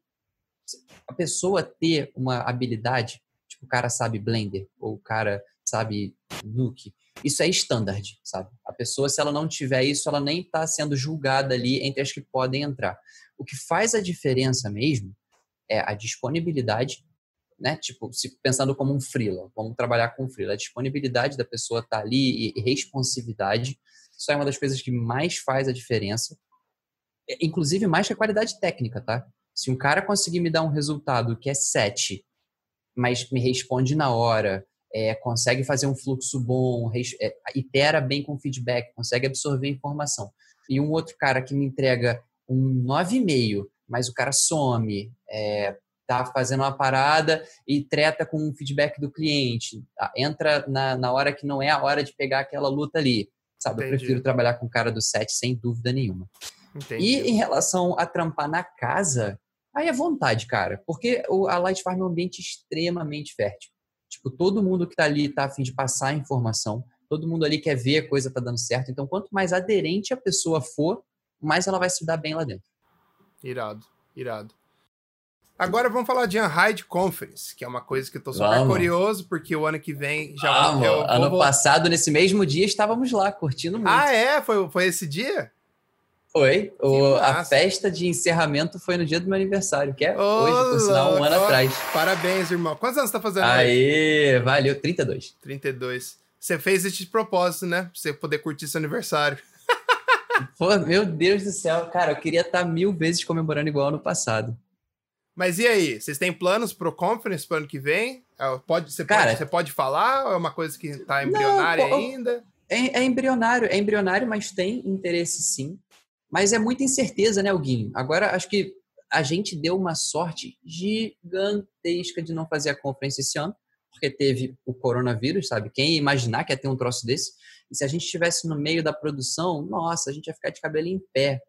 a pessoa ter uma habilidade, tipo, o cara sabe Blender, ou o cara sabe Nuke, isso é standard, sabe? A pessoa, se ela não tiver isso, ela nem está sendo julgada ali entre as que podem entrar. O que faz a diferença mesmo é a disponibilidade, né? Tipo, se pensando como um freela, vamos trabalhar com freela, a disponibilidade da pessoa tá ali e responsividade isso é uma das coisas que mais faz a diferença. É, inclusive, mais que a qualidade técnica, tá? Se um cara conseguir me dar um resultado que é 7, mas me responde na hora, é, consegue fazer um fluxo bom, é, itera bem com feedback, consegue absorver informação. E um outro cara que me entrega um 9,5, mas o cara some, é, tá fazendo uma parada e treta com o feedback do cliente, tá? entra na, na hora que não é a hora de pegar aquela luta ali. Sabe? Entendi. Eu prefiro trabalhar com o cara do set sem dúvida nenhuma. Entendi. E em relação a trampar na casa, aí é vontade, cara. Porque a Light Farm é um ambiente extremamente fértil. Tipo, todo mundo que tá ali tá afim de passar a informação, todo mundo ali quer ver a coisa tá dando certo. Então, quanto mais aderente a pessoa for, mais ela vai se dar bem lá dentro. Irado, irado. Agora vamos falar de Unhide Conference, que é uma coisa que eu tô super Vamos. curioso, porque o ano que vem já Vamos. ano passado, nesse mesmo dia, estávamos lá, curtindo muito. Ah, é? Foi, foi esse dia? Foi. O- a festa de encerramento foi no dia do meu aniversário, que é Ô, hoje, por sinal, um ano Ó, atrás. Parabéns, irmão. Quantos anos você tá fazendo? Aê, valeu, 32. 32. Você fez de propósito, né? Pra você poder curtir seu aniversário. Pô, meu Deus do céu, cara, eu queria estar mil vezes comemorando igual ano passado. Mas e aí? Vocês têm planos pro conference pro ano que vem? Pode, você, Cara- pode, você pode falar? Ou é uma coisa que tá embrionária pô, ainda? É, é embrionário, é embrionário, mas tem interesse sim. Mas é muita incerteza, né, Guinho? Agora, acho que a gente deu uma sorte gigantesca de não fazer a conferência esse ano, porque teve o coronavírus, sabe? Quem ia imaginar que ia ter um troço desse? E se a gente estivesse no meio da produção, nossa, a gente ia ficar de cabelo em pé.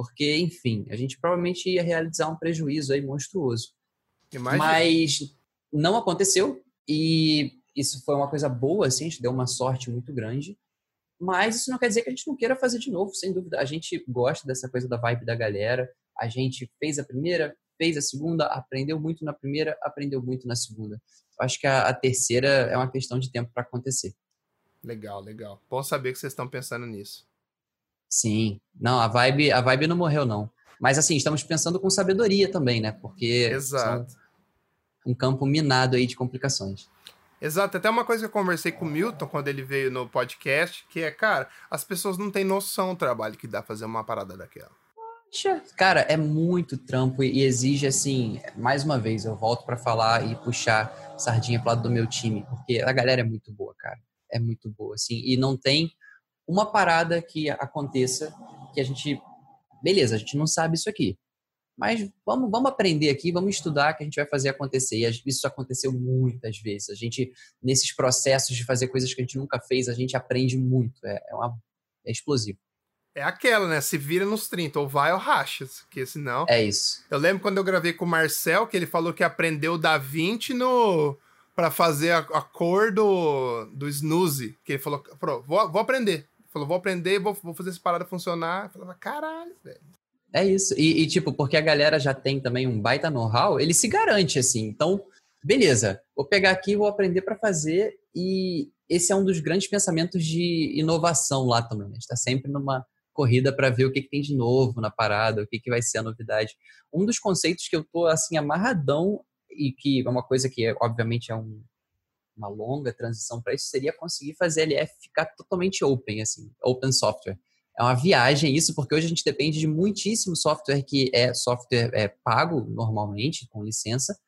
Porque, enfim, a gente provavelmente ia realizar um prejuízo aí monstruoso. Imagina. Mas não aconteceu e isso foi uma coisa boa, assim, a gente deu uma sorte muito grande. Mas isso não quer dizer que a gente não queira fazer de novo, sem dúvida. A gente gosta dessa coisa da vibe da galera. A gente fez a primeira, fez a segunda, aprendeu muito na primeira, aprendeu muito na segunda. Acho que a, a terceira é uma questão de tempo para acontecer. Legal, legal. Bom saber que vocês estão pensando nisso. Sim. Não, a vibe, a vibe não morreu, não. Mas assim, estamos pensando com sabedoria também, né? Porque Exato. um campo minado aí de complicações. Exato, até uma coisa que eu conversei com o Milton quando ele veio no podcast, que é, cara, as pessoas não têm noção do trabalho que dá fazer uma parada daquela. Poxa, Cara, é muito trampo e exige, assim, mais uma vez, eu volto pra falar e puxar sardinha pro lado do meu time, porque a galera é muito boa, cara. É muito boa, assim, e não tem uma parada que aconteça que a gente. Beleza, a gente não sabe isso aqui. Mas vamos, vamos aprender aqui, vamos estudar que a gente vai fazer acontecer. E isso aconteceu muitas vezes. A gente, nesses processos de fazer coisas que a gente nunca fez, a gente aprende muito. É, é, uma, é explosivo. É aquela, né? Se vira nos 30, ou vai ou racha, porque senão... É isso. Eu lembro quando eu gravei com o Marcel, que ele falou que aprendeu Da Vinci no... pra fazer a, a cor do, do snooze. Que ele falou, "Pro, vou, vou aprender. Falou, vou aprender, vou, vou fazer essa parada funcionar. Eu falava, caralho, velho. É isso. E, e, tipo, porque a galera já tem também um baita know-how, ele se garante, assim. Então, beleza, vou pegar aqui, vou aprender para fazer. E esse é um dos grandes pensamentos de inovação lá também. né? A gente está sempre numa corrida para ver o que, que tem de novo na parada, o que, que vai ser a novidade. Um dos conceitos que eu tô, assim, amarradão e que é uma coisa que, obviamente, é um, uma longa transição para isso, seria conseguir fazer a LF ficar totalmente open, assim, open software. É uma viagem isso, porque hoje a gente depende de muitíssimo software que é software é, pago normalmente, com licença,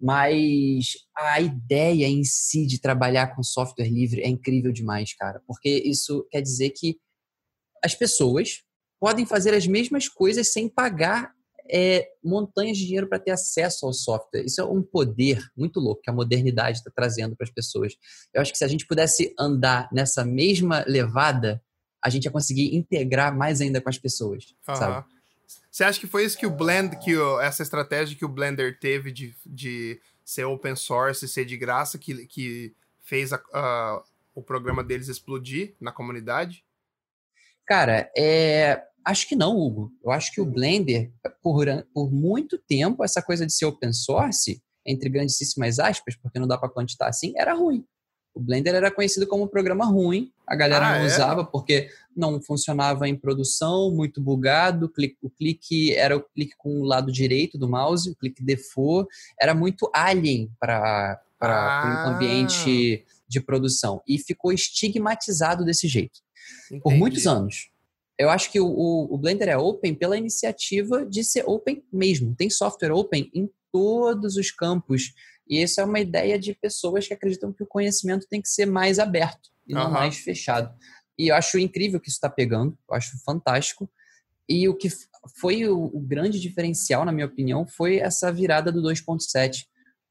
mas a ideia em si de trabalhar com software livre é incrível demais, cara, porque isso quer dizer que as pessoas podem fazer as mesmas coisas sem pagar é, montanhas de dinheiro para ter acesso ao software. Isso é um poder muito louco que a modernidade está trazendo para as pessoas. Eu acho que se a gente pudesse andar nessa mesma levada, a gente ia conseguir integrar mais ainda com as pessoas, sabe? Aham. Você acha que foi isso que o Blend, que o- essa estratégia que o Blender teve de, de ser open source e ser de graça, que, que fez a- a- o programa deles explodir na comunidade? Cara, é, acho que não, Hugo. Eu acho que o Blender, por, por muito tempo, essa coisa de ser open source, entre grandíssimas aspas, porque não dá para quantitar assim, era ruim. O Blender era conhecido como um programa ruim, a galera Ah, não é? usava porque não funcionava em produção, muito bugado, clique- o clique era o clique com o lado direito do mouse, o clique default, era muito alien para Ah. um ambiente de produção e ficou estigmatizado desse jeito por Entendi. muitos anos. Eu acho que o, o- o Blender é open pela iniciativa de ser open mesmo. Tem software open em todos os campos. E isso é uma ideia de pessoas que acreditam que o conhecimento tem que ser mais aberto e não Aham. mais fechado. E eu acho incrível que isso está pegando, eu acho fantástico. E o que foi o, o grande diferencial, na minha opinião, foi essa virada do 2.7.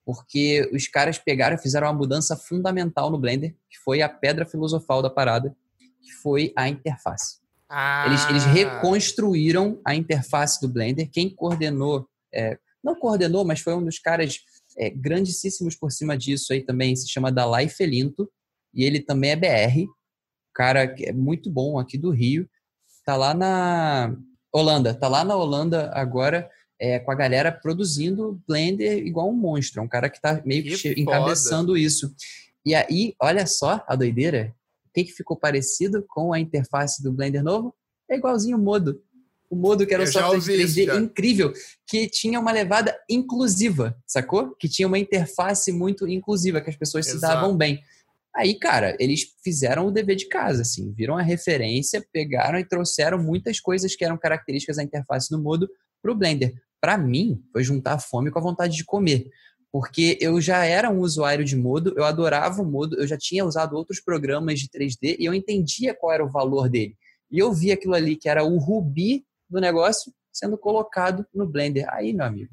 Porque os caras pegaram e fizeram uma mudança fundamental no Blender, que foi a pedra filosofal da parada, que foi a interface. Ah, Eles, eles reconstruíram a interface do Blender. Quem coordenou, é, não coordenou, mas foi um dos caras é, grandíssimos por cima disso aí também, se chama Dalai Felinto, e ele também é BR, cara que é muito bom aqui do Rio, tá lá na Holanda, tá lá na Holanda agora, é, com a galera produzindo Blender igual um monstro. É um cara que tá meio que, Que encabeçando isso. E aí, olha só a doideira. O que, que ficou parecido com a interface do Blender novo? É igualzinho o Modo. O Modo, que era um software de ouvi isso, 3D já. incrível, que tinha uma levada inclusiva, sacou? Que tinha uma interface muito inclusiva, que as pessoas se Exato. davam bem. Aí, cara, eles fizeram o dever de casa, assim, viram a referência, pegaram e trouxeram muitas coisas que eram características da interface do Modo pro Blender. Para mim, foi juntar a fome com a vontade de comer. Porque eu já era um usuário de Modo, eu adorava o Modo, eu já tinha usado outros programas de 3D e eu entendia qual era o valor dele. E eu vi aquilo ali que era o rubi do negócio sendo colocado no Blender. Aí, meu amigo,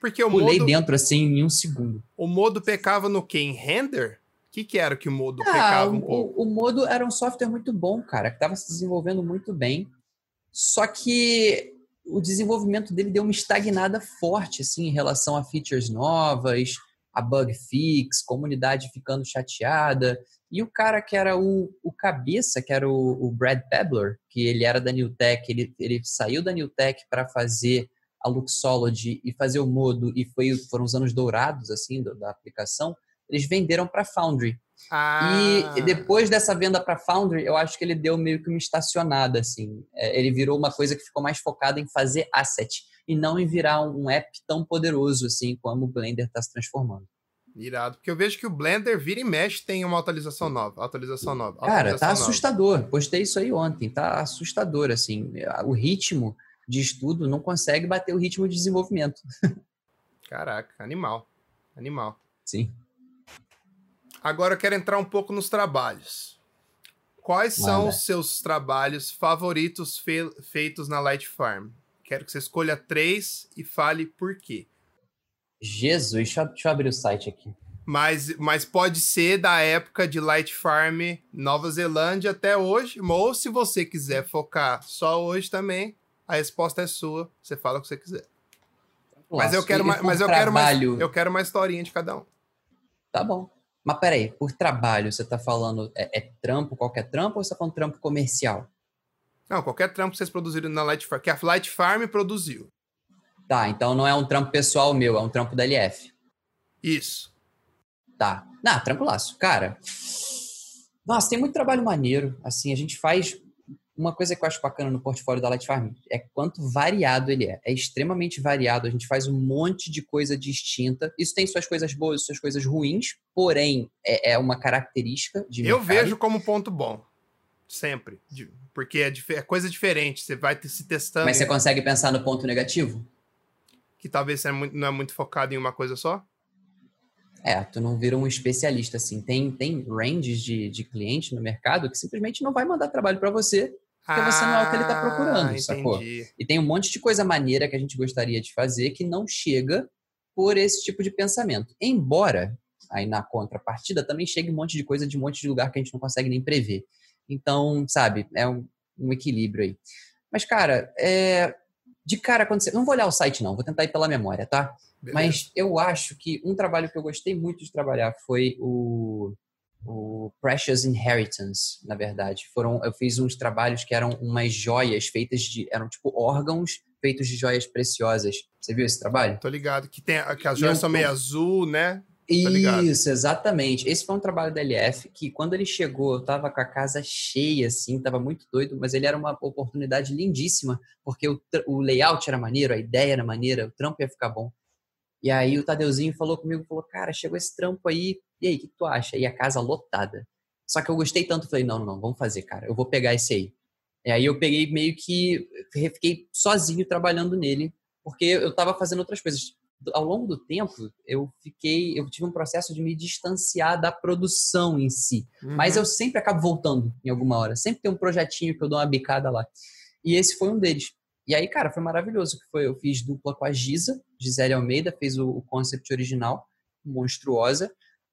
Porque o pulei modo, dentro assim em um segundo. o modo pecava no quê? Em render? O que, que era que o modo Ah, pecava um o, pouco? o Modo era um software muito bom, cara, que estava se desenvolvendo muito bem. Só que o desenvolvimento dele deu uma estagnada forte, assim, em relação a features novas, a bug fix, comunidade ficando chateada. E o cara que era o, o cabeça, que era o, o Brad Pebler, que ele era da New Tech, ele, ele saiu da New Tech para fazer a Luxology e fazer o Modo, e foi, foram os anos dourados, assim, da, da aplicação, eles venderam para Foundry. Ah, E depois dessa venda para Foundry, eu acho que ele deu meio que uma estacionada, assim. É, ele virou uma coisa que ficou mais focada em fazer asset e não em virar um app tão poderoso, assim, como o Blender está se transformando. Irado. Porque eu vejo que o Blender vira e mexe tem uma atualização nova. Atualização nova. Cara, atualização tá nova. assustador. Postei isso aí ontem. Tá assustador, assim. O ritmo de estudo não consegue bater o ritmo de desenvolvimento. [LAUGHS] Caraca, animal. Animal. Sim. Agora eu quero entrar um pouco nos trabalhos. Quais são os seus trabalhos favoritos fe- feitos na Light Farm? Quero que você escolha três e fale por quê. Jesus, deixa eu, deixa eu abrir o site aqui. Mas, mas pode ser da época de Light Farm Nova Zelândia até hoje. Ou se você quiser focar só hoje também, a resposta é sua. Você fala o que você quiser. Mas eu quero, mais, por mas eu quero mais, trabalho- eu quero uma historinha de cada um. Tá bom. Mas peraí, por trabalho, você tá falando é, é trampo, qualquer trampo, ou você tá falando trampo comercial? Não, qualquer trampo que vocês produziram na Light Farm, que a Light Farm produziu. Tá, então não é um trampo pessoal meu, é um trampo da LF. Isso. Tá. Não, tranquilaço. Cara, nossa, tem muito trabalho maneiro. Assim, a gente faz. Uma coisa que eu acho bacana no portfólio da Light Farm é quanto variado ele é. É extremamente variado. A gente faz um monte de coisa distinta. Isso tem suas coisas boas, suas coisas ruins, porém é, é uma característica de Eu mercado. vejo como ponto bom. Sempre. Porque é, é coisa diferente. Você vai se testando. Mas você consegue pensar no ponto negativo? Que talvez você é não é muito focado em uma coisa só. É, tu não vira um especialista assim. Tem, tem ranges de, de cliente no mercado que simplesmente não vai mandar trabalho para você Porque você não é o que ele tá procurando, Ah, sacou? entendi. E tem um monte de coisa maneira que a gente gostaria de fazer que não chega por esse tipo de pensamento. Embora, aí na contrapartida, também chegue um monte de coisa de um monte de lugar que a gente não consegue nem prever. Então, sabe, é um, um equilíbrio aí. Mas, cara, é, de cara, quando você. Não vou olhar o site, não, vou tentar ir pela memória, tá? Beleza. Mas eu acho que um trabalho que eu gostei muito de trabalhar foi o, o Precious Inheritance, na verdade. Foram, eu fiz uns trabalhos que eram umas joias feitas de. eram tipo órgãos feitos de joias preciosas. Você viu esse trabalho? Tô ligado. Que, tem, que as joias eu são meio azul, né? Isso, exatamente. Esse foi um trabalho da LF que, quando ele chegou, eu tava com a casa cheia, assim, tava muito doido, mas ele era uma oportunidade lindíssima, porque o, o layout era maneiro, a ideia era maneira, o trampo ia ficar bom. E aí o Tadeuzinho falou comigo, falou, cara, chegou esse trampo aí, e aí, o que tu acha? E a casa lotada. Só que eu gostei tanto, falei, não, não, vamos fazer, cara, eu vou pegar esse aí. E aí eu peguei meio que, fiquei sozinho trabalhando nele, porque eu tava fazendo outras coisas ao longo do tempo, eu fiquei, eu tive um processo de me distanciar da produção em si. Mas Uhum. eu sempre acabo voltando em alguma hora. Sempre tem um projetinho que eu dou uma bicada lá. E esse foi um deles. E aí, cara, foi maravilhoso. que foi Eu fiz dupla com a Giza, Gisele Almeida, fez o, o concept original, monstruosa.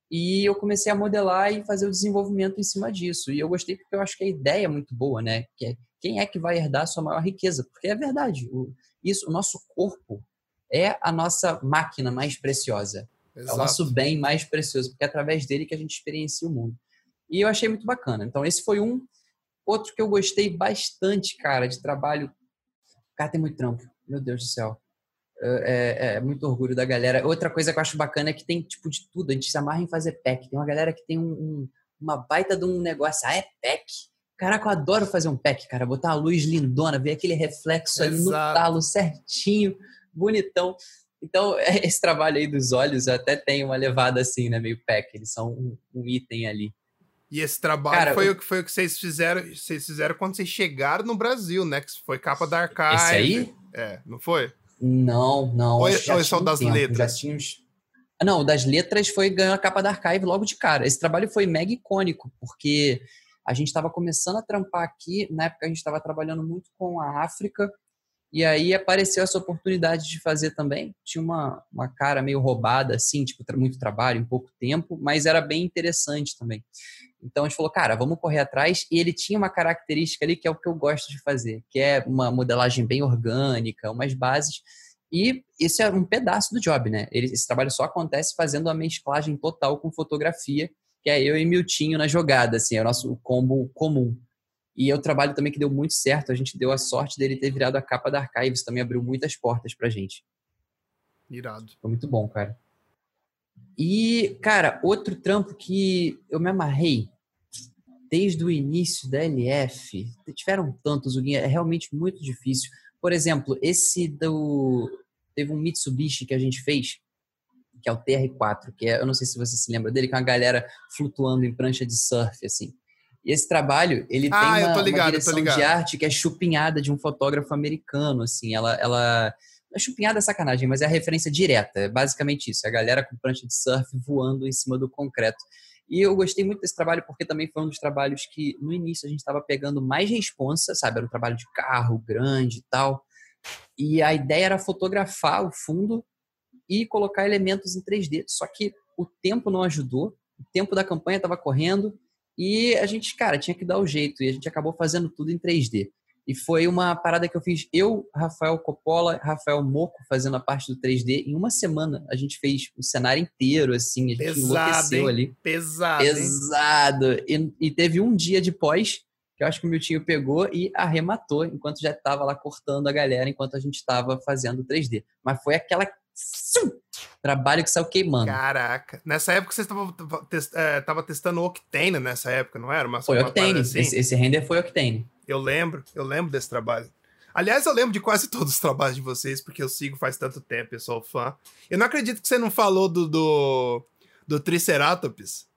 E eu comecei a modelar e fazer o desenvolvimento em cima disso. E eu gostei porque eu acho que a ideia é muito boa, né? Que é, quem é que vai herdar a sua maior riqueza? Porque é verdade. O, isso, o nosso corpo é a nossa máquina mais preciosa. É o Exato. nosso bem mais precioso, porque é através dele que a gente experiencia o mundo. E eu achei muito bacana. Então, esse foi um. Outro que eu gostei bastante, cara, de trabalho. Cara, tem muito trampo. Meu Deus do céu. É, é, muito orgulho da galera. Outra coisa que eu acho bacana é que tem tipo de tudo. A gente se amarra em fazer pack. Tem uma galera que tem um, um, uma baita de um negócio. Ah, é pack? Caraca, eu adoro fazer um pack, cara. Botar a luz lindona, ver aquele reflexo ali no talo certinho, bonitão. Então, [LAUGHS] esse trabalho aí dos olhos até tem uma levada assim, né? Meio pack. Eles são um, um item ali. E esse trabalho Cara, foi, o que foi o que vocês fizeram, vocês fizeram quando vocês chegaram no Brasil, né? Que foi capa da Archive. Esse aí? É, não foi? Não, não. Ou, é, ou é só das tempo, letras? Já tínhamos... Não, das letras foi ganhar a capa da Archive logo de cara. Esse trabalho foi mega icônico, porque a gente estava começando a trampar aqui, na época a gente estava trabalhando muito com a África, e aí apareceu essa oportunidade de fazer também. Tinha uma, uma cara meio roubada, assim, tipo, muito trabalho em pouco tempo, mas era bem interessante também. Então a gente falou, cara, vamos correr atrás. E ele tinha uma característica ali que é o que eu gosto de fazer, que é uma modelagem bem orgânica, umas bases. E esse é um pedaço do job, né? esse trabalho só acontece fazendo a mesclagem total com fotografia, que é eu e Miltinho na jogada, assim, é o nosso combo comum. E é um trabalho também que deu muito certo. A gente deu a sorte dele ter virado a capa da Archives, também abriu muitas portas pra gente. Irado. Foi muito bom, cara. E, cara, outro trampo que eu me amarrei desde o início da LF, tiveram tantos, é realmente muito difícil. Por exemplo, esse do. Teve um Mitsubishi que a gente fez, que é o TR4, que é, eu não sei se você se lembra dele, que é uma galera flutuando em prancha de surf, assim. E esse trabalho, ele ah, tem uma, ligado, uma direção de arte que é chupinhada de um fotógrafo americano, assim. Ela, ela chupinhada é sacanagem, mas é a referência direta. É basicamente isso. É a galera com prancha de surf voando em cima do concreto. E eu gostei muito desse trabalho porque também foi um dos trabalhos que no início a gente estava pegando mais responsa, sabe? Era um trabalho de carro grande e tal. E a ideia era fotografar o fundo e colocar elementos em 3D. Só que o tempo não ajudou, o tempo da campanha estava correndo e a gente, cara, tinha que dar o jeito. E a gente acabou fazendo tudo em 3D. E foi uma parada que eu fiz, eu, Rafael Coppola, Rafael Moco, fazendo a parte do 3D. Em uma semana, a gente fez o cenário inteiro, assim, a gente Pesado, enlouqueceu hein? ali. Pesado. Pesado. E, e, teve um dia de pós, que eu acho que o meu tio pegou e arrematou, enquanto já estava lá cortando a galera, enquanto a gente estava fazendo 3D. Mas foi aquela trabalho que saiu queimando. Caraca. Nessa época você estava é, testando o Octane nessa época, não era? Uma, foi uma Octane. Assim? Esse, esse render foi Octane. Eu lembro, eu lembro desse trabalho. Aliás, eu lembro de quase todos os trabalhos de vocês, porque eu sigo faz tanto tempo, eu sou fã. Eu não acredito que você não falou do, do, do Triceratops.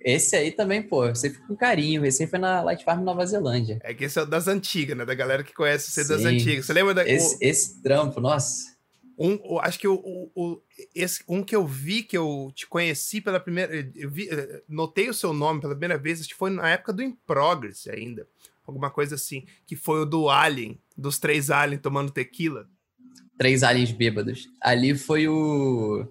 Esse aí também, pô, eu sempre com carinho. Esse aí foi na Light Farm Nova Zelândia. É que esse é das antigas, né? Da galera que conhece você das antigas. Você lembra da. Esse, o... esse trampo, nossa. Um, acho que o, o, o, esse, um que eu vi, que eu te conheci pela primeira. Eu vi, eh, notei o seu nome pela primeira vez, acho que foi na época do In Progress ainda alguma coisa assim, que foi o do Alien, dos três aliens tomando tequila. Três aliens bêbados. Ali foi o.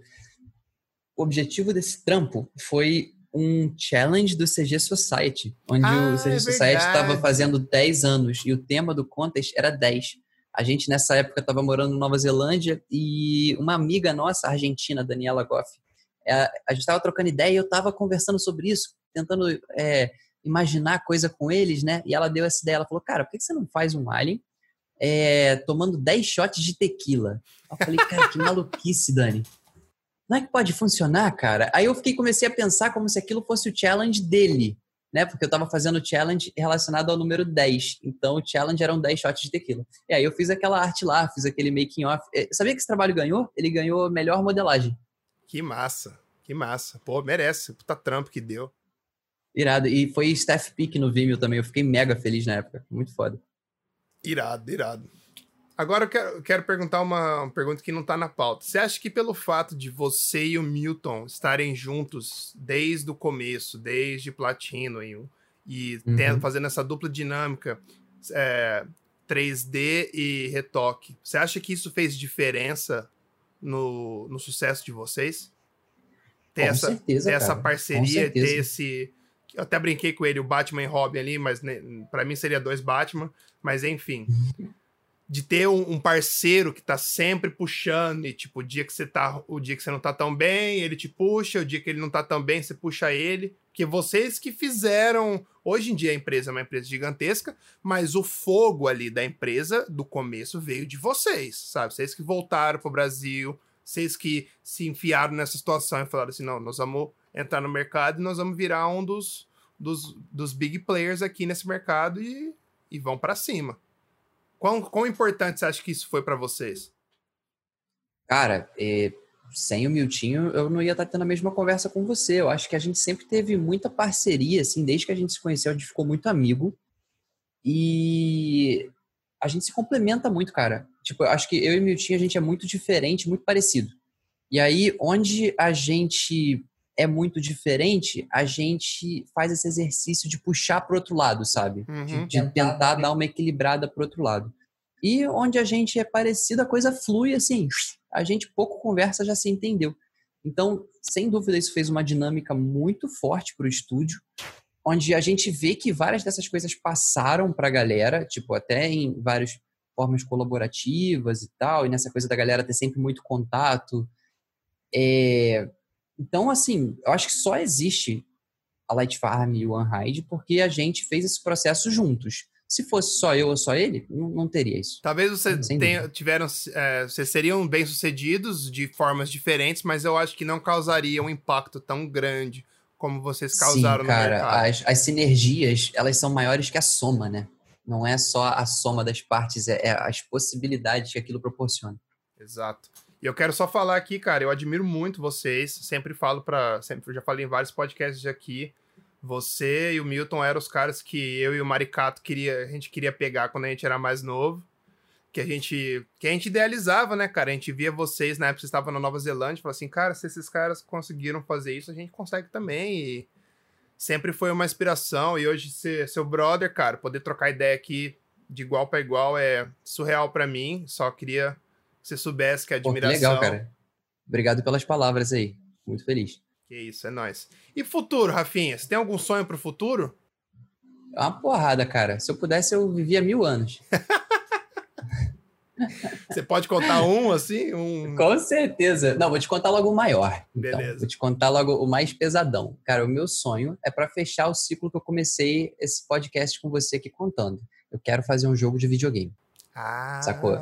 O objetivo desse trampo foi um challenge do CG Society, onde ah, o CG é Society estava fazendo 10 anos e o tema do contest era 10. A gente nessa época estava morando em Nova Zelândia e uma amiga nossa, argentina, Daniela Goff, é, a gente estava trocando ideia e eu estava conversando sobre isso, tentando é, imaginar coisa com eles, né? E ela deu essa ideia, ela falou, cara, por que você não faz um Alien é, tomando 10 shots de tequila? Eu falei, cara, que maluquice, Dani. Não é que pode funcionar, cara? Aí eu fiquei, comecei a pensar como se aquilo fosse o challenge dele, né? Porque eu tava fazendo o challenge relacionado ao número 10. Então o challenge eram 10 shots de tequila. E aí eu fiz aquela arte lá, fiz aquele making off. É, sabia que esse trabalho ganhou? Ele ganhou melhor modelagem. Que massa, que massa. Pô, merece. Puta trampo que deu. Irado. E foi staff pick no Vimeo também. Eu fiquei mega feliz na época. Muito foda. Irado, irado. Agora eu quero, quero perguntar uma, uma, pergunta que não tá na pauta. Você acha que pelo fato de você e o Milton estarem juntos desde o começo, desde Platino e, e uhum. tendo, fazendo essa dupla dinâmica, é, 3D e retoque, você acha que isso fez diferença no, no sucesso de vocês? Ter com essa, certeza, ter essa parceria, ter esse eu até brinquei com ele, o Batman e Robin ali, mas né, para mim seria dois Batman. Mas enfim. De ter um, um, parceiro que tá sempre puxando, e tipo, o dia que você tá. O dia que você não tá tão bem, ele te puxa, o dia que ele não tá tão bem, você puxa ele. Porque vocês que fizeram. Hoje em dia a empresa é uma empresa gigantesca, mas o fogo ali da empresa, do começo, veio de vocês, sabe? Vocês que voltaram pro Brasil, vocês que se enfiaram nessa situação e falaram assim: não, nós vamos entrar no mercado e nós vamos virar um dos, dos, dos big players aqui nesse mercado e, e vão para cima. Quão, quão importante você acha que isso foi para vocês? Cara, é, sem o Miltinho, eu não ia estar tendo a mesma conversa com você. Eu acho que a gente sempre teve muita parceria, assim, desde que a gente se conheceu, a gente ficou muito amigo. E a gente se complementa muito, cara. Tipo, eu acho que eu e o Miltinho, a gente é muito diferente, muito parecido. E aí, onde a gente é muito diferente, a gente faz esse exercício de puxar para outro lado, sabe? Uhum. De, de, tentar dar uma equilibrada para outro lado. E onde a gente é parecido, a coisa flui assim a gente pouco conversa já se entendeu. Então, sem dúvida, isso fez uma dinâmica muito forte para o estúdio, onde a gente vê que várias dessas coisas passaram para a galera, tipo, até em várias formas colaborativas e tal, e nessa coisa da galera ter sempre muito contato. É... Então, assim, eu acho que só existe a Light Farm e o Unhide porque a gente fez esse processo juntos. Se fosse só eu ou só ele, não, não teria isso. Talvez você tenha, tiveram, é, vocês seriam bem sucedidos de formas diferentes, mas eu acho que não causaria um impacto tão grande como vocês causaram Sim, cara, no mercado. As, as sinergias, elas são maiores que a soma, né? Não é só a soma das partes, é, é as possibilidades que aquilo proporciona. Exato. E eu quero só falar aqui, cara, eu admiro muito vocês, sempre falo para, sempre já falei em vários podcasts aqui, você e o Milton eram os caras que eu e o Maricato queria, a gente queria pegar quando a gente era mais novo. Que a gente, que a gente idealizava, né, cara? A gente via vocês na época vocês estavam na Nova Zelândia, falava assim, cara, se esses caras conseguiram fazer isso, a gente consegue também. E sempre foi uma inspiração. E hoje ser seu brother, cara, poder trocar ideia aqui de igual para igual é surreal para mim. Só queria que você soubesse que a admiração. Pô, que legal, cara. Obrigado pelas palavras aí. Muito feliz. Que isso, é nóis. E futuro, Rafinha? Você tem algum sonho pro futuro? É uma porrada, cara. Se eu pudesse, eu vivia mil anos. [LAUGHS] Você pode contar um, assim? Um... [LAUGHS] Com certeza. Não, vou te contar logo o maior. Então. Beleza. Vou te contar logo o mais pesadão. Cara, o meu sonho é para fechar o ciclo que eu comecei esse podcast com você aqui contando. Eu quero fazer um jogo de videogame. Ah. Sacou?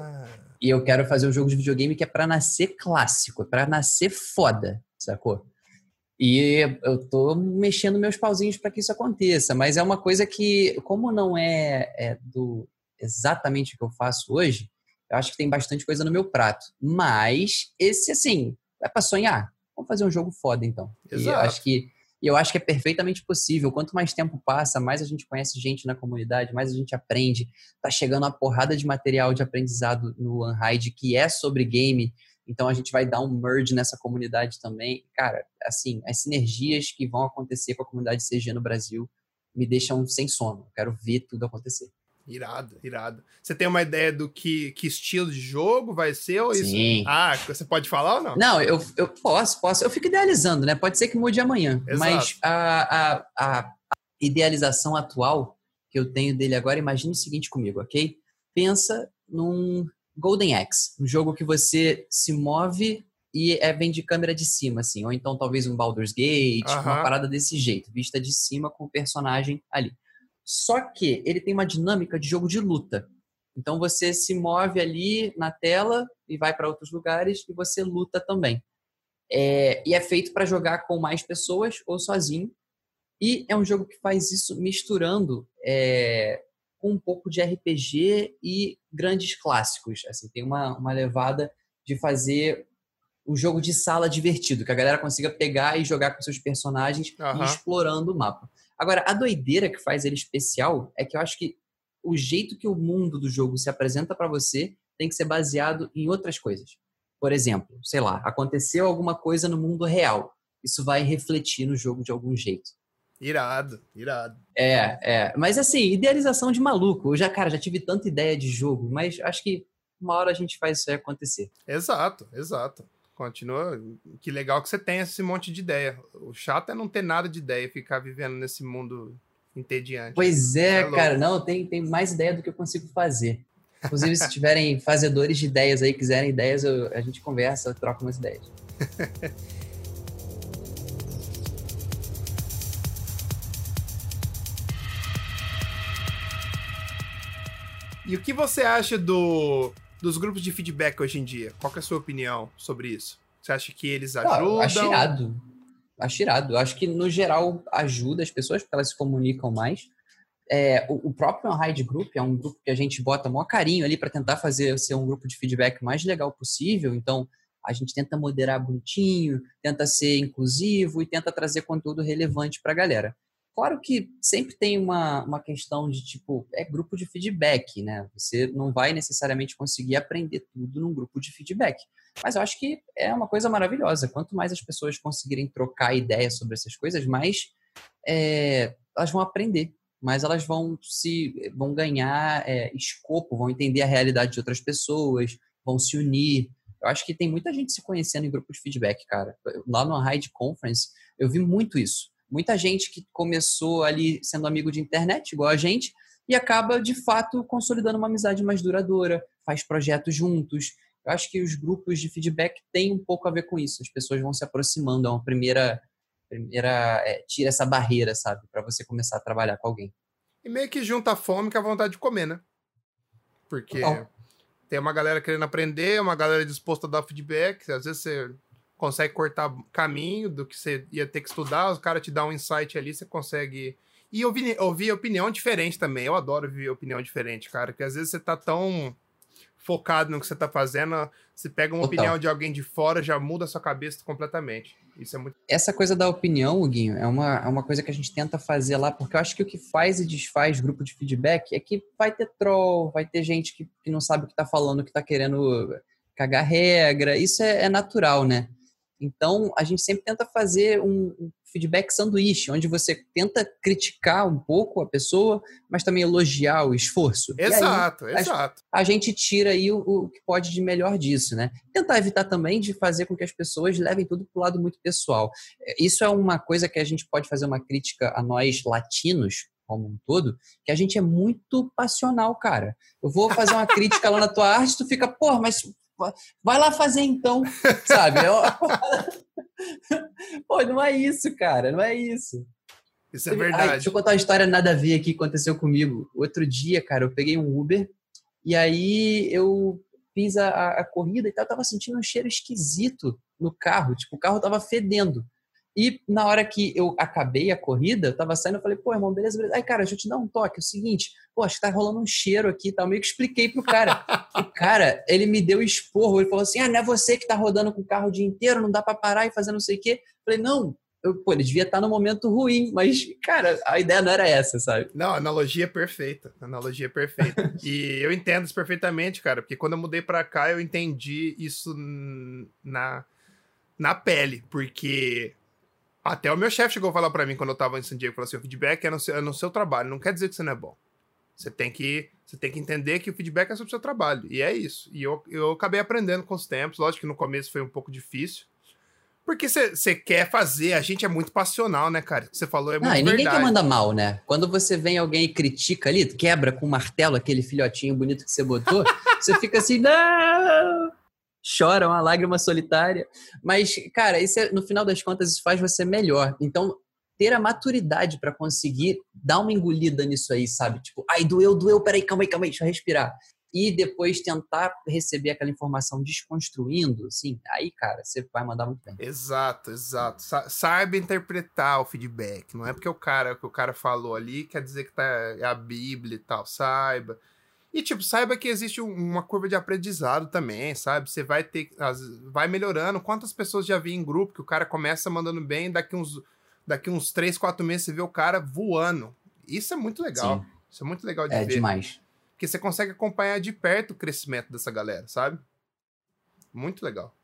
E eu quero fazer um jogo de videogame que é para nascer clássico, é para nascer foda, sacou? E eu tô mexendo meus pauzinhos para que isso aconteça, mas é uma coisa que, como não é, é, do exatamente o que eu faço hoje, eu acho que tem bastante coisa no meu prato. Mas esse, assim, é para sonhar. Vamos fazer um jogo foda, então. Exato. E eu acho que eu acho que é perfeitamente possível. Quanto mais tempo passa, mais a gente conhece gente na comunidade, mais a gente aprende. Tá chegando uma porrada de material de aprendizado no Unhide que é sobre game então a gente vai dar um merge nessa comunidade também. Cara, assim, as sinergias que vão acontecer com a comunidade CG no Brasil me deixam sem sono. quero ver tudo acontecer. Irado, irado. Você tem uma ideia do que, que estilo de jogo vai ser ou isso? Sim. Ah, você pode falar ou não? Não, eu, eu posso, posso. Eu fico idealizando, né? Pode ser que mude amanhã. Exato. Mas a, a, a idealização atual que eu tenho dele agora, imagine o seguinte comigo, ok? Pensa num Golden Axe, um jogo que você se move e é, vem de câmera de cima, assim, ou então talvez um Baldur's Gate, uma parada desse jeito, vista de cima com o personagem ali. Só que ele tem uma dinâmica de jogo de luta. Então você se move ali na tela e vai para outros lugares e você luta também. É, e é feito para jogar com mais pessoas ou sozinho. E é um jogo que faz isso misturando é, com um pouco de RPG e grandes clássicos. Assim, tem uma, uma levada de fazer um jogo de sala divertido, que a galera consiga pegar e jogar com seus personagens uhum. e explorando o mapa. Agora, a doideira que faz ele especial é que eu acho que o jeito que o mundo do jogo se apresenta para você tem que ser baseado em outras coisas. Por exemplo, sei lá, aconteceu alguma coisa no mundo real. Isso vai refletir no jogo de algum jeito. Irado, irado. É, é. Mas assim, idealização de maluco. Eu já, cara, já tive tanta ideia de jogo, mas acho que uma hora a gente faz isso aí acontecer. Exato, exato. Continua. Que legal que você tem esse monte de ideia. O chato é não ter nada de ideia, e ficar vivendo nesse mundo entediante. Pois é, é cara. Não, tem, tem mais ideia do que eu consigo fazer. Inclusive, se tiverem [LAUGHS] fazedores de ideias aí, quiserem ideias, eu, a gente conversa, troca umas ideias. [LAUGHS] e o que você acha do dos grupos de feedback hoje em dia? Qual é a sua opinião sobre isso? Você acha que eles ajudam? Ah, acho irado. Acho irado. Acho que, no geral, ajuda as pessoas, porque elas se comunicam mais. É, o, o, próprio Unhide Group é um grupo que a gente bota maior carinho ali para tentar fazer ser um grupo de feedback mais legal possível. Então, a gente tenta moderar bonitinho, tenta ser inclusivo e tenta trazer conteúdo relevante para a galera. Claro que sempre tem uma, uma questão de tipo, é grupo de feedback, né? Você não vai necessariamente conseguir aprender tudo num grupo de feedback. Mas eu acho que é uma coisa maravilhosa. Quanto mais as pessoas conseguirem trocar ideias sobre essas coisas, mais é, elas vão aprender, mais elas vão se vão ganhar é, escopo, vão entender a realidade de outras pessoas, vão se unir. Eu acho que tem muita gente se conhecendo em grupo de feedback, cara. Lá no Hide Conference, eu vi muito isso muita gente que começou ali sendo amigo de internet, igual a gente, e acaba de fato consolidando uma amizade mais duradoura, faz projetos juntos. Eu acho que os grupos de feedback têm um pouco a ver com isso. As pessoas vão se aproximando, é uma primeira, primeira é, tira essa barreira, sabe, para você começar a trabalhar com alguém. E meio que junta a fome com a vontade de comer, né? Porque tem uma galera querendo aprender, uma galera disposta a dar feedback. Às vezes você consegue cortar caminho do que você ia ter que estudar, os caras te dão um insight ali, você consegue. E ouvir, ouvir opinião diferente também. Eu adoro ouvir opinião diferente, cara, porque às vezes você tá tão focado no que você tá fazendo, você pega uma Total. opinião de alguém de fora, já muda a sua cabeça completamente. Isso é muito. Essa coisa da opinião, Guinho, é uma, é uma coisa que a gente tenta fazer lá, porque eu acho que o que faz e desfaz grupo de feedback é que vai ter troll, vai ter gente que, que não sabe o que tá falando, que tá querendo cagar regra. Isso é, é natural, né? Então, a gente sempre tenta fazer um feedback sanduíche, onde você tenta criticar um pouco a pessoa, mas também elogiar o esforço. Exato, aí, exato. A, a, gente tira aí o, o, que pode de melhor disso, né? Tentar evitar também de fazer com que as pessoas levem tudo para o lado muito pessoal. É, isso é uma coisa que a gente pode fazer uma crítica a nós latinos, como um todo, que a gente é muito passional, cara. Eu vou fazer uma crítica lá na tua arte, tu fica, pô, mas Vai lá fazer então, sabe? [LAUGHS] Pô, não é isso, cara, não é isso. Isso é verdade. Ai, deixa eu contar uma história nada a ver aqui que aconteceu comigo. Outro dia, cara, eu peguei um Uber e aí eu fiz a, a corrida e tal, eu tava sentindo um cheiro esquisito no carro, tipo, o carro tava fedendo. E na hora que eu acabei a corrida, eu tava saindo, eu falei, pô, irmão, beleza, beleza. Aí, cara, deixa eu te dar um toque. É o seguinte, pô, acho que tá rolando um cheiro aqui e tal. Meio que expliquei pro cara. [LAUGHS] o cara, ele me deu esporro. Ele falou assim: ah, não é você que tá rodando com o carro o dia inteiro, não dá para parar e fazer não sei o quê. Eu falei, não. Eu, pô, ele devia estar tá no momento ruim, mas, cara, a ideia não era essa, sabe? Não, analogia perfeita. Analogia perfeita. [LAUGHS] e eu entendo isso perfeitamente, cara, porque quando eu mudei para cá, eu entendi isso na, na pele, porque até o meu chefe chegou a falar para mim quando eu tava em San Diego, falou assim, o feedback é no, seu, é no seu trabalho, não quer dizer que você não é bom. Você tem que, você tem que entender que o feedback é sobre o seu trabalho. E é isso. E eu, eu acabei aprendendo com os tempos. Lógico que no começo foi um pouco difícil. Porque você quer fazer, a gente é muito passional, né, cara? O que você falou é muito não, e ninguém quer mandar mal, né? Quando você vem alguém e critica ali, quebra com um martelo aquele filhotinho bonito que você botou, [LAUGHS] você fica assim, não! Chora uma lágrima solitária. Mas, cara, isso é, no final das contas, isso faz você melhor. Então, ter a maturidade para conseguir dar uma engolida nisso aí, sabe? Tipo, ai, doeu, doeu, peraí, calma aí, calma aí, deixa eu respirar. E depois tentar receber aquela informação desconstruindo, assim, aí, cara, você vai mandar muito bem. Exato, exato. Sa saiba interpretar o feedback. Não é porque o cara que o cara falou ali quer dizer que tá, é a Bíblia e tal. Saiba. E, tipo, saiba que existe uma curva de aprendizado também, sabe? Você vai ter. Vai melhorando. Quantas pessoas já vi em grupo que o cara começa mandando bem, daqui uns, daqui uns 3, 4 meses você vê o cara voando. Isso é muito legal. Sim. Isso é muito legal de é ver. É demais. Porque você consegue acompanhar de perto o crescimento dessa galera, sabe? Muito legal.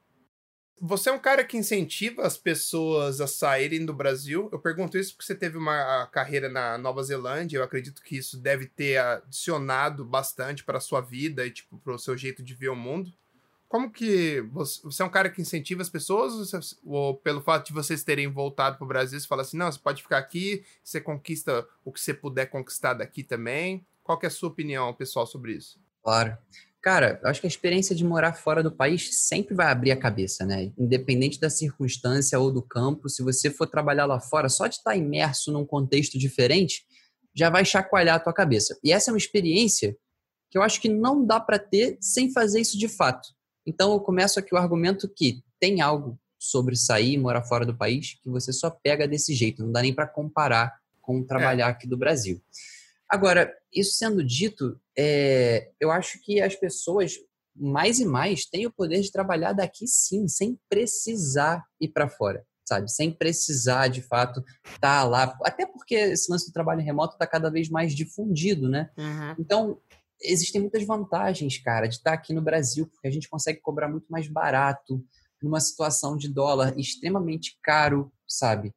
Você é um cara que incentiva as pessoas a saírem do Brasil. Eu pergunto isso porque você teve uma carreira na Nova Zelândia. Eu acredito que isso deve ter adicionado bastante para a sua vida e tipo para o seu jeito de ver o mundo. Como que você, é um cara que incentiva as pessoas ou, ou pelo fato de vocês terem voltado para o Brasil, você fala assim, não, você pode ficar aqui, você conquista o que você puder conquistar daqui também? Qual é a sua opinião, pessoal, sobre isso? Claro. Cara, eu acho que a experiência de morar fora do país sempre vai abrir a cabeça, né? Independente da circunstância ou do campo, se você for trabalhar lá fora, só de estar imerso num contexto diferente, já vai chacoalhar a tua cabeça. E essa é uma experiência que eu acho que não dá para ter sem fazer isso de fato. Então eu começo aqui o argumento que tem algo sobre sair e morar fora do país que você só pega desse jeito, não dá nem para comparar com trabalhar é. aqui do Brasil. Agora, isso sendo dito, é, eu acho que as pessoas mais e mais têm o poder de trabalhar daqui sim, sem precisar ir para fora, sabe? Sem precisar, de fato, estar tá lá. Até porque esse lance do trabalho remoto está cada vez mais difundido, né? Uhum. Então, existem muitas vantagens, cara, de estar tá aqui no Brasil, porque a gente consegue cobrar muito mais barato, numa situação de dólar extremamente caro, sabe?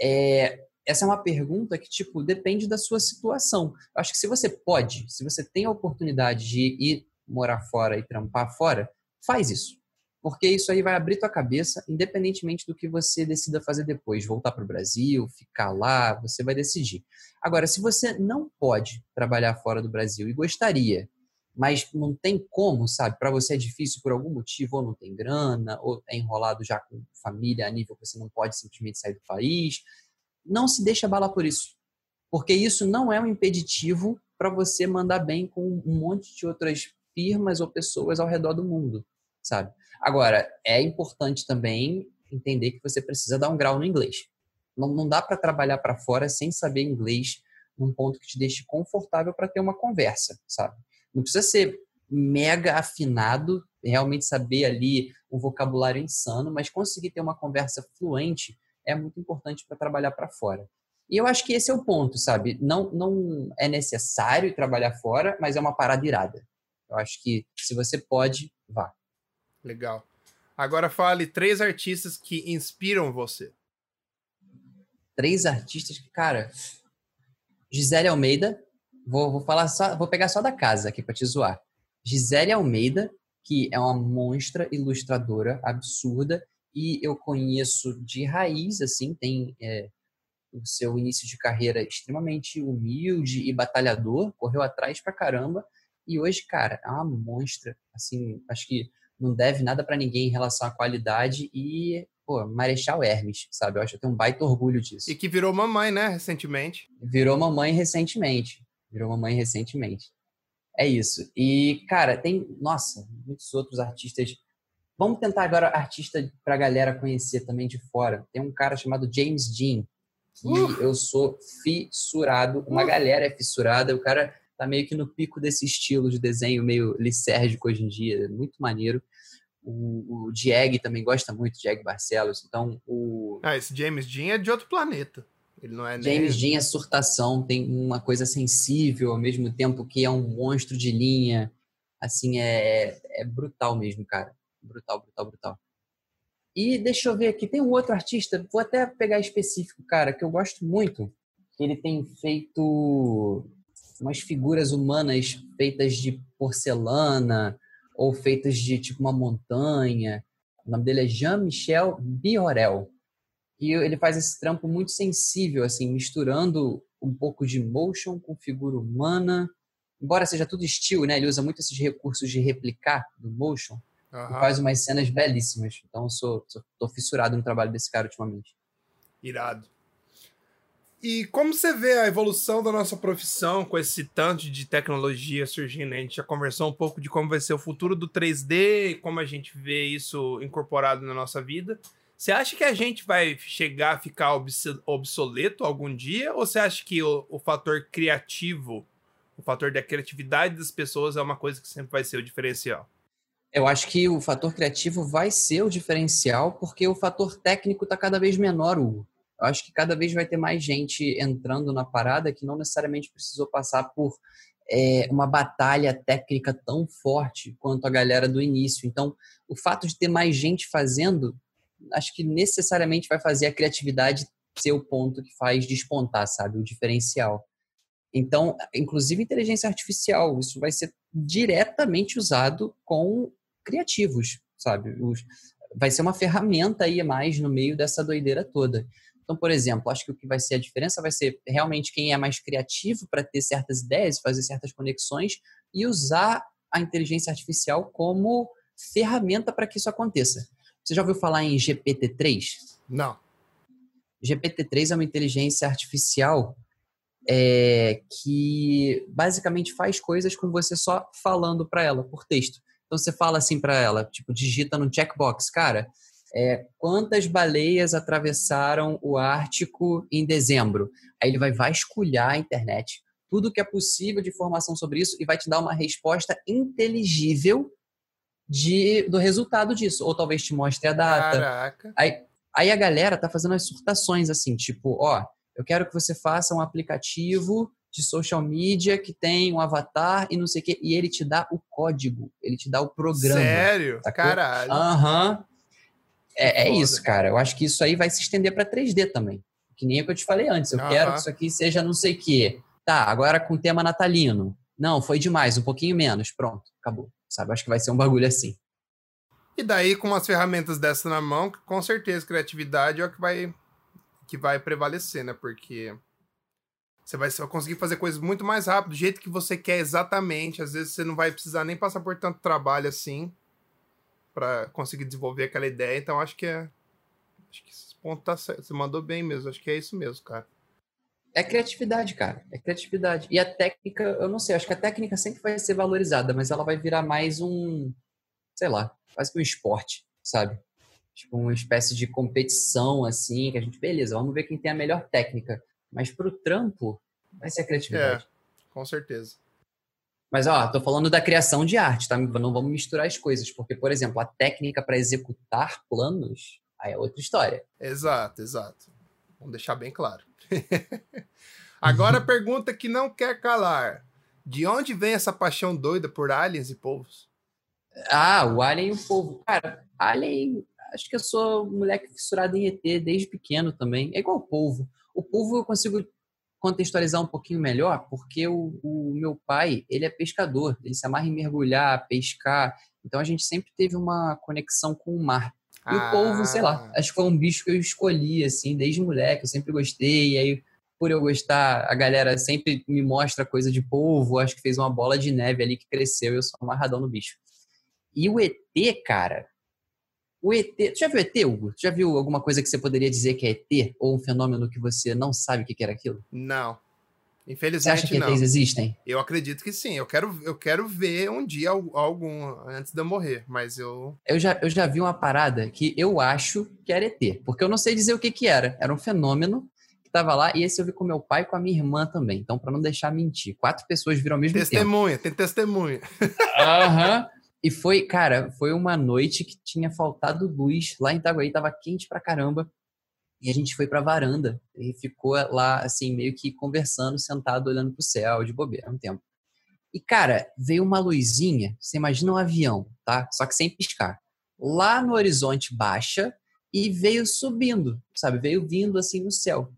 É, essa é uma pergunta que, tipo, depende da sua situação. Eu acho que se você pode, se você tem a oportunidade de ir morar fora e trampar fora, faz isso. Porque isso aí vai abrir tua cabeça, independentemente do que você decida fazer depois. Voltar para o Brasil, ficar lá, você vai decidir. Agora, se você não pode trabalhar fora do Brasil e gostaria, mas não tem como, sabe? Para você é difícil por algum motivo, ou não tem grana, ou é enrolado já com família a nível que você não pode simplesmente sair do país. Não se deixa abalar por isso. Porque isso não é um impeditivo para você mandar bem com um monte de outras firmas ou pessoas ao redor do mundo, sabe? Agora, é importante também entender que você precisa dar um grau no inglês. Não, não dá para trabalhar para fora sem saber inglês num ponto que te deixe confortável para ter uma conversa, sabe? Não precisa ser mega afinado, realmente saber ali um vocabulário insano, mas conseguir ter uma conversa fluente é muito importante para trabalhar para fora. E eu acho que esse é o ponto, sabe? Não, não é necessário trabalhar fora, mas é uma parada irada. Eu acho que se você pode, vá. Legal. Agora fale três artistas que inspiram você. Três artistas que, cara. Gisele Almeida. Vou, vou falar só, vou pegar só da casa aqui para te zoar. Gisele Almeida, que é uma monstra ilustradora absurda e eu conheço de raiz, assim, tem é, o seu início de carreira extremamente humilde e batalhador, correu atrás pra caramba e hoje, cara, é uma monstra, assim, acho que não deve nada para ninguém em relação à qualidade e, pô, Marechal Hermes, sabe? Eu acho que eu tenho um baita orgulho disso. E que virou mamãe, né, recentemente. Virou mamãe recentemente. Virou mamãe recentemente. É isso. E, cara, tem, nossa, muitos outros artistas. Vamos tentar agora artista pra galera conhecer também de fora. Tem um cara chamado James Dean, que uh! eu sou fissurado, uma uh! galera é fissurada. O cara tá meio que no pico desse estilo de desenho meio lisérgico hoje em dia, muito maneiro. O, o Dieg também gosta muito, Dieg Barcelos. Então, o. Ah, esse James Dean é de outro planeta. Ele não é James nem... Dean é surtação, tem uma coisa sensível ao mesmo tempo que é um monstro de linha. Assim, é, é brutal mesmo, cara. Brutal, brutal, brutal. E deixa eu ver aqui, tem um outro artista, vou até pegar específico, cara, que eu gosto muito. Ele tem feito umas figuras humanas feitas de porcelana ou feitas de tipo uma montanha. O nome dele é Jean-Michel Biorel. E ele faz esse trampo muito sensível, assim, misturando um pouco de motion com figura humana. Embora seja tudo estilo, né? Ele usa muito esses recursos de replicar do motion. Uhum. Faz umas cenas belíssimas. Então, eu sou, sou, tô fissurado no trabalho desse cara ultimamente. Irado. E como você vê a evolução da nossa profissão com esse tanto de tecnologia surgindo? A gente já conversou um pouco de como vai ser o futuro do 3D e como a gente vê isso incorporado na nossa vida. Você acha que a gente vai chegar a ficar obsoleto algum dia? Ou você acha que o, o fator criativo, o fator da criatividade das pessoas é uma coisa que sempre vai ser o diferencial? Eu acho que o fator criativo vai ser o diferencial porque o fator técnico está cada vez menor, Hugo. Eu acho que cada vez vai ter mais gente entrando na parada que não necessariamente precisou passar por é, uma batalha técnica tão forte quanto a galera do início. Então, o fato de ter mais gente fazendo, acho que necessariamente vai fazer a criatividade ser o ponto que faz despontar, sabe? O diferencial. Então, inclusive inteligência artificial, isso vai ser diretamente usado com criativos, sabe? Os, vai ser uma ferramenta aí mais no meio dessa doideira toda. Então, por exemplo, acho que o que vai ser a diferença vai ser realmente quem é mais criativo para ter certas ideias, fazer certas conexões e usar a inteligência artificial como ferramenta para que isso aconteça. Você já ouviu falar em GPT-3? Não. GPT-3 é uma inteligência artificial é, que basicamente faz coisas com você só falando para ela por texto. Então você fala assim para ela, tipo, digita no checkbox, cara, é, quantas baleias atravessaram o Ártico em dezembro? Aí ele vai vasculhar a internet, tudo que é possível de informação sobre isso e vai te dar uma resposta inteligível de, do resultado disso. Ou talvez te mostre a data. Caraca. Aí, aí a galera tá fazendo as surtações assim, tipo, ó, eu quero que você faça um aplicativo de social media que tem um avatar e não sei o quê. E ele te dá o código, ele te dá o programa. Sério? Sacou? Caralho. Aham. Uhum. É, é, isso, cara. Eu acho que isso aí vai se estender para 3D também. Que nem o que eu te falei antes. Eu uhum. quero que isso aqui seja não sei o quê. Tá, agora com tema natalino. Não, foi demais, um pouquinho menos. Pronto, acabou. Sabe? Acho que vai ser um bagulho assim. E daí, com umas ferramentas dessa na mão, com certeza criatividade é o que vai, que vai prevalecer, né? Porque você vai, conseguir fazer coisas muito mais rápido, do jeito que você quer exatamente. Às vezes você não vai precisar nem passar por tanto trabalho assim para conseguir desenvolver aquela ideia. Então acho que é. Acho que esse ponto tá certo. Você mandou bem mesmo. Acho que é isso mesmo, cara. É criatividade, cara. É criatividade. E a técnica, eu não sei, acho que a técnica sempre vai ser valorizada, mas ela vai virar mais um, sei lá, quase que um esporte, sabe? Tipo, uma espécie de competição, assim, que a gente, beleza, vamos ver quem tem a melhor técnica. Mas pro trampo, vai ser a criatividade. É, com certeza. Mas, ó, tô falando da criação de arte, tá? Não vamos misturar as coisas, porque, por exemplo, a técnica para executar planos, aí é outra história. Exato, exato. Vamos deixar bem claro. [LAUGHS] Agora a [LAUGHS] pergunta que não quer calar. De onde vem essa paixão doida por aliens e povos? Ah, o Alien e o povo. Cara, Alien, acho que eu sou moleque fissurado em ET desde pequeno também. É igual o povo. O povo eu consigo contextualizar um pouquinho melhor, porque o, o, meu pai, ele é pescador, ele se amarra em mergulhar, pescar, então a gente sempre teve uma conexão com o mar. E ah. o polvo, sei lá, acho que foi um bicho que eu escolhi, assim, desde moleque, eu sempre gostei, e aí, por eu gostar, a galera sempre me mostra coisa de polvo, acho que fez uma bola de neve ali que cresceu e eu sou amarradão no bicho. E o ET, cara, o ET. Tu já viu ET, Hugo? Tu já viu alguma coisa que você poderia dizer que é ET? Ou um fenômeno que você não sabe o que era aquilo? Não. Infelizmente Você acha que não. ETs existem? Eu acredito que sim. Eu quero, eu quero ver um dia algum antes de eu morrer, mas eu. Eu já, eu já vi uma parada que eu acho que era ET, porque eu não sei dizer o que, que era. Era um fenômeno que estava lá, e esse eu vi com meu pai e com a minha irmã também. Então, para não deixar mentir, quatro pessoas viram ao mesmo testemunha, tempo. Testemunha, tem testemunha. Aham. E foi, cara, foi uma noite que tinha faltado luz lá em Itaguaí, tava quente pra caramba. E a gente foi pra varanda e ficou lá, assim, meio que conversando, sentado, olhando pro céu, de bobeira, um tempo. E, cara, veio uma luzinha, você imagina um avião, tá? Só que sem piscar. Lá no horizonte baixa e veio subindo, sabe? Veio vindo assim no céu.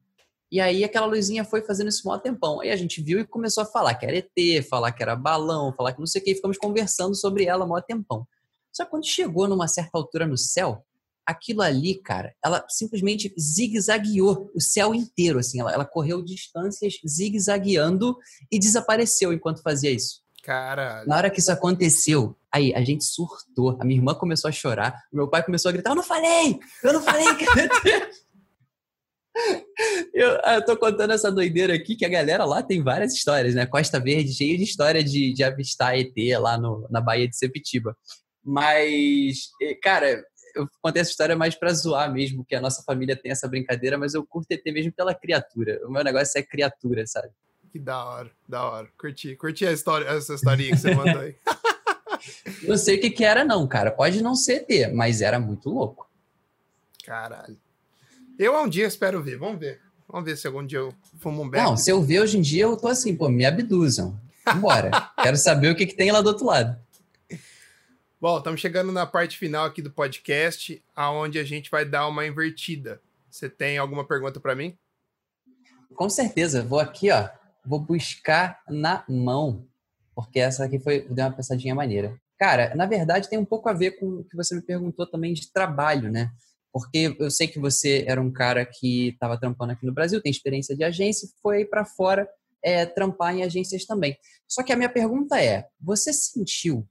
E aí aquela luzinha foi fazendo isso um tempão. Aí a gente viu e começou a falar que era ET, falar que era balão, falar que não sei o que, e ficamos conversando sobre ela um tempão. Só que quando chegou numa certa altura no céu, aquilo ali, cara, ela simplesmente zigue-zagueou o céu inteiro, assim, ela, ela correu distâncias zigue-zagueando e desapareceu enquanto fazia isso. Caralho. Na hora que isso aconteceu, aí a gente surtou, a minha irmã começou a chorar, meu pai começou a gritar: Eu não falei! Eu não falei [LAUGHS] Eu, ah, eu tô contando essa doideira aqui que a galera lá tem várias histórias, né? Costa Verde, cheio de história de, de avistar ET lá no, na Baía de Sepitiba. Mas, cara, eu contei essa história mais pra zoar mesmo, que a nossa família tem essa brincadeira, mas eu curto ET mesmo pela criatura. O meu negócio é criatura, sabe? Que da hora, da hora. Curti, curti a história, essa historinha que você mandou aí. [LAUGHS] não sei o que que era não, cara. Pode não ser ET, mas era muito louco. Caralho. Eu um dia espero ver, vamos ver. Vamos ver se algum dia eu fumo um beck. Não, se eu ver hoje em dia, eu tô assim, pô, me abduzam. Vambora. [LAUGHS] Quero saber o que, que tem lá do outro lado. Bom, estamos chegando na parte final aqui do podcast, aonde a gente vai dar uma invertida. Você tem alguma pergunta para mim? Com certeza. Vou aqui, ó. Vou buscar na mão, porque essa aqui foi deu uma pensadinha maneira. Cara, na verdade tem um pouco a ver com o que você me perguntou também de trabalho, né? Porque eu sei que você era um cara que estava trampando aqui no Brasil, tem experiência de agência, foi para fora é, trampar em agências também. Só que a minha pergunta é: você sentiu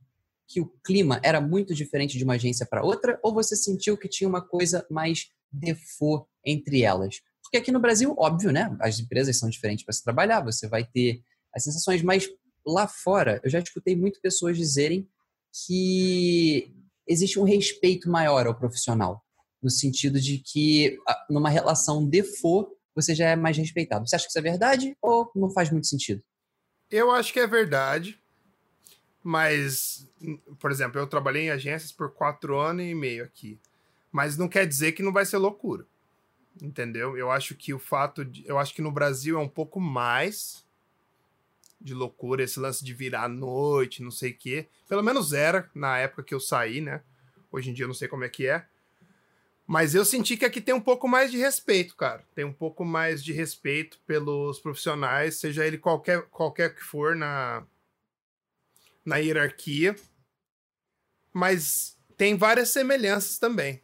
que o clima era muito diferente de uma agência para outra, ou você sentiu que tinha uma coisa mais default entre elas? Porque aqui no Brasil, óbvio, né? As empresas são diferentes para se trabalhar, você vai ter as sensações, mas lá fora, eu já escutei muito pessoas dizerem que existe um respeito maior ao profissional, no sentido de que numa relação default você já é mais respeitado. Você acha que isso é verdade ou não faz muito sentido? Eu acho que é verdade, mas, por exemplo, eu trabalhei em agências por quatro anos e meio aqui, mas não quer dizer que não vai ser loucura, entendeu? Eu acho que o fato de, eu acho que no Brasil é um pouco mais de loucura, esse lance de virar à noite, não sei o quê. Pelo menos era na época que eu saí, né? Hoje em dia eu não sei como é que é. Mas eu senti que aqui tem um pouco mais de respeito, cara. Tem um pouco mais de respeito pelos profissionais, seja ele qualquer, qualquer que for na, na hierarquia. Mas tem várias semelhanças também.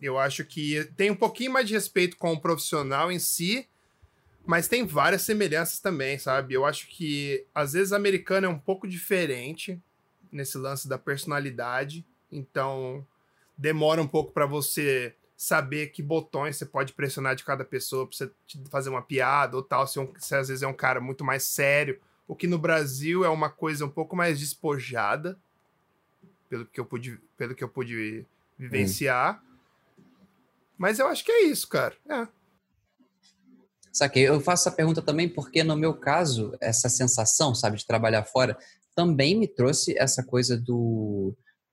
Eu acho que tem um pouquinho mais de respeito com o profissional em si, mas tem várias semelhanças também, sabe? Eu acho que às vezes americano é um pouco diferente nesse lance da personalidade, então demora um pouco para você saber que botões você pode pressionar de cada pessoa para você fazer uma piada ou tal, se, um, se às vezes é um cara muito mais sério, o que no Brasil é uma coisa um pouco mais despojada, pelo que eu pude, pelo que eu pude vivenciar. Hum. Mas eu acho que é isso, cara. É. Saquei. Eu faço essa pergunta também porque, no meu caso, essa sensação, sabe, de trabalhar fora, também me trouxe essa coisa do.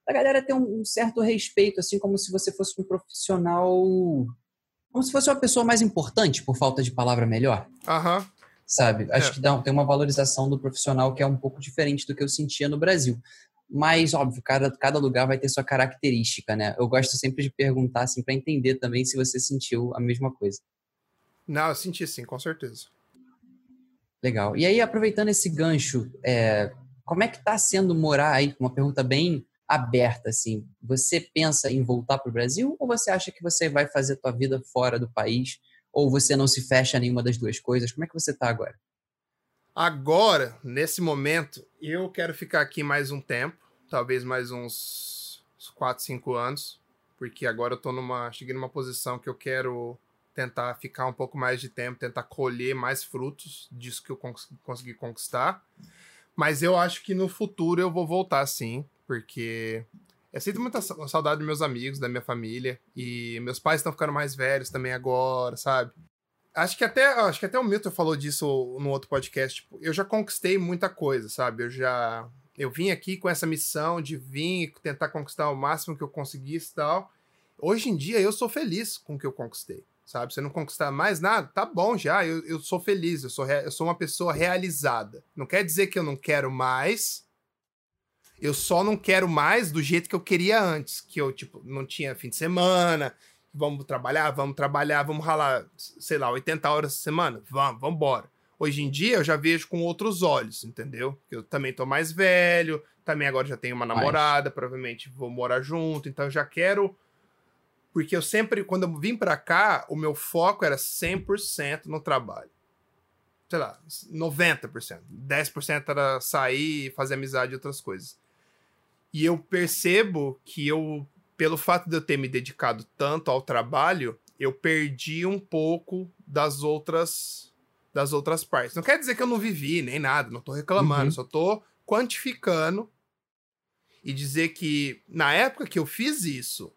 A galera ter um, certo respeito, assim, como se você fosse um profissional. Como se fosse uma pessoa mais importante, por falta de palavra melhor. Aham. Uhum. Sabe? É. Acho que dá, tem uma valorização do profissional que é um pouco diferente do que eu sentia no Brasil. Mas, óbvio, cada, cada lugar vai ter sua característica, né? Eu gosto sempre de perguntar, assim, para entender também se você sentiu a mesma coisa. Não, eu senti sim, com certeza. Legal. E aí, aproveitando esse gancho, é, como é que está sendo morar aí? Uma pergunta bem aberta, assim. Você pensa em voltar para o Brasil ou você acha que você vai fazer tua vida fora do país? Ou você não se fecha a nenhuma das duas coisas? Como é que você está agora? Agora, nesse momento, eu quero ficar aqui mais um tempo, talvez mais uns 4, 5 anos, porque agora eu tô numa, cheguei numa posição que eu quero tentar ficar um pouco mais de tempo, tentar colher mais frutos disso que eu cons consegui conquistar. Mas eu acho que no futuro eu vou voltar sim, porque eu sinto muita saudade dos meus amigos, da minha família, e meus pais estão ficando mais velhos também agora, sabe? Acho que até, acho que até o Milton falou disso no outro podcast, tipo, eu já conquistei muita coisa, sabe? Eu já eu vim aqui com essa missão de vir tentar conquistar o máximo que eu conseguisse e tal. Hoje em dia eu sou feliz com o que eu conquistei sabe? Você não conquistar mais nada, tá bom já, eu, eu sou feliz, eu sou, eu sou uma pessoa realizada. Não quer dizer que eu não quero mais, eu só não quero mais do jeito que eu queria antes, que eu, tipo, não tinha fim de semana, vamos trabalhar, vamos trabalhar, vamos ralar, sei lá, 80 horas por semana, vamos, vamos embora. Hoje em dia eu já vejo com outros olhos, entendeu? Eu também tô mais velho, também agora já tenho uma namorada, provavelmente vou morar junto, então eu já quero porque eu sempre, quando eu vim para cá, o meu foco era 100% no trabalho. Sei lá, 90%. 10% era sair e fazer amizade e outras coisas. E eu percebo que eu, pelo fato de eu ter me dedicado tanto ao trabalho, eu perdi um pouco das outras das outras partes. Não quer dizer que eu não vivi nem nada, não tô reclamando, uhum. só tô quantificando e dizer que na época que eu fiz isso,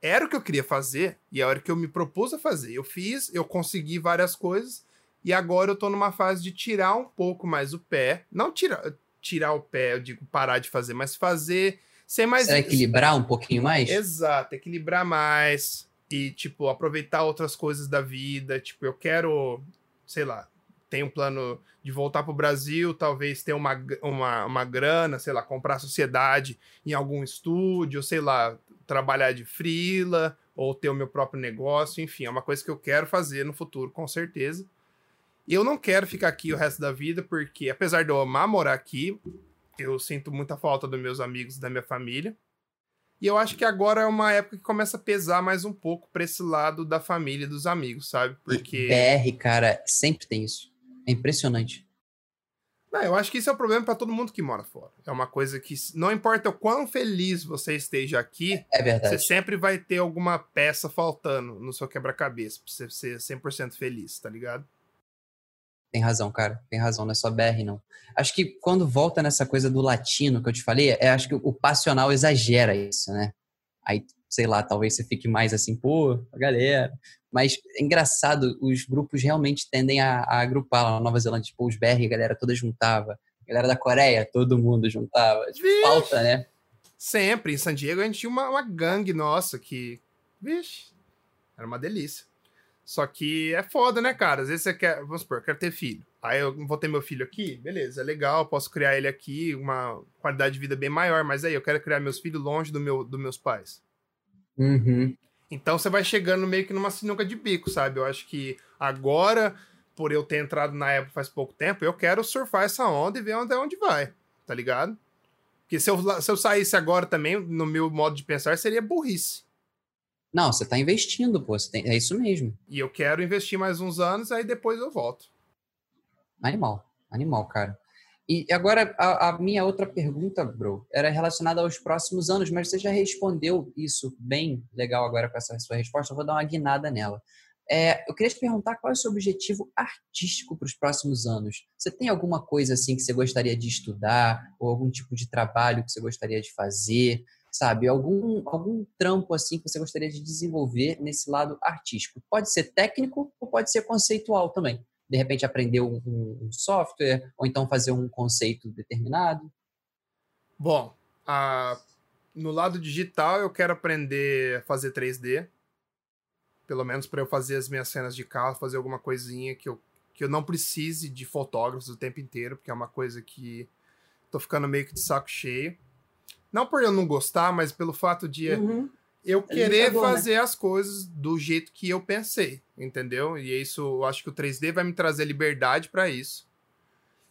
era o que eu queria fazer e a hora que eu me propus a fazer. Eu fiz, eu consegui várias coisas e agora eu tô numa fase de tirar um pouco mais o pé. Não tirar, tirar o pé, eu digo parar de fazer, mas fazer ser mais. Será equilibrar um pouquinho mais? Exato, equilibrar mais e, tipo, aproveitar outras coisas da vida. Tipo, eu quero, sei lá, tenho um plano de voltar para o Brasil, talvez ter uma, uma, uma grana, sei lá, comprar sociedade em algum estúdio, sei lá, trabalhar de frila ou ter o meu próprio negócio, enfim, é uma coisa que eu quero fazer no futuro, com certeza. E eu não quero ficar aqui o resto da vida, porque apesar de eu amar morar aqui, eu sinto muita falta dos meus amigos, da minha família. E eu acho que agora é uma época que começa a pesar mais um pouco para esse lado da família e dos amigos, sabe? Porque. BR, cara, sempre tem isso. É impressionante. Não, eu acho que isso é o problema para todo mundo que mora fora. É uma coisa que, não importa o quão feliz você esteja aqui, é verdade. você sempre vai ter alguma peça faltando no seu quebra-cabeça pra você ser 100% feliz, tá ligado? Tem razão, cara. Tem razão, não é só BR, não. Acho que quando volta nessa coisa do latino que eu te falei, é, acho que o passional exagera isso, né? Aí, sei lá, talvez você fique mais assim, pô, a galera. Mas é engraçado, os grupos realmente tendem a, a agrupar lá na Nova Zelândia. Tipo, os BR, a galera toda juntava. A galera da Coreia, todo mundo juntava. Tipo, falta, né? Sempre. Em San Diego a gente tinha uma, uma gangue nossa que. Vixe, era uma delícia. Só que é foda, né, cara? Às vezes você quer, vamos supor, eu quero ter filho. Aí eu vou ter meu filho aqui, beleza, é legal, posso criar ele aqui, uma qualidade de vida bem maior, mas aí eu quero criar meus filhos longe do meu, dos meus pais. Uhum. Então você vai chegando meio que numa sinuca de bico, sabe? Eu acho que agora, por eu ter entrado na época faz pouco tempo, eu quero surfar essa onda e ver até onde vai, tá ligado? Porque se eu, se eu saísse agora também, no meu modo de pensar, seria burrice. Não, você tá investindo, pô. Tem, é isso mesmo. E eu quero investir mais uns anos, aí depois eu volto. Animal. Animal, cara. E agora, a, a, minha outra pergunta, bro, era relacionada aos próximos anos, mas você já respondeu isso bem legal agora com essa sua resposta. Eu vou dar uma guinada nela. É, eu queria te perguntar qual é o seu objetivo artístico para os próximos anos. Você tem alguma coisa assim que você gostaria de estudar, ou algum tipo de trabalho que você gostaria de fazer, sabe? Algum, algum trampo assim que você gostaria de desenvolver nesse lado artístico. Pode ser técnico ou pode ser conceitual também de repente aprender um, um, software ou então fazer um conceito determinado? Bom, a, no lado digital eu quero aprender a fazer 3D, pelo menos para eu fazer as minhas cenas de carro, fazer alguma coisinha que eu, que eu não precise de fotógrafos o tempo inteiro, porque é uma coisa que tô ficando meio que de saco cheio. Não por eu não gostar, mas pelo fato de uhum eu querer né? fazer né? as coisas do jeito que eu pensei, entendeu? E isso, eu acho que o 3D vai me trazer liberdade para isso.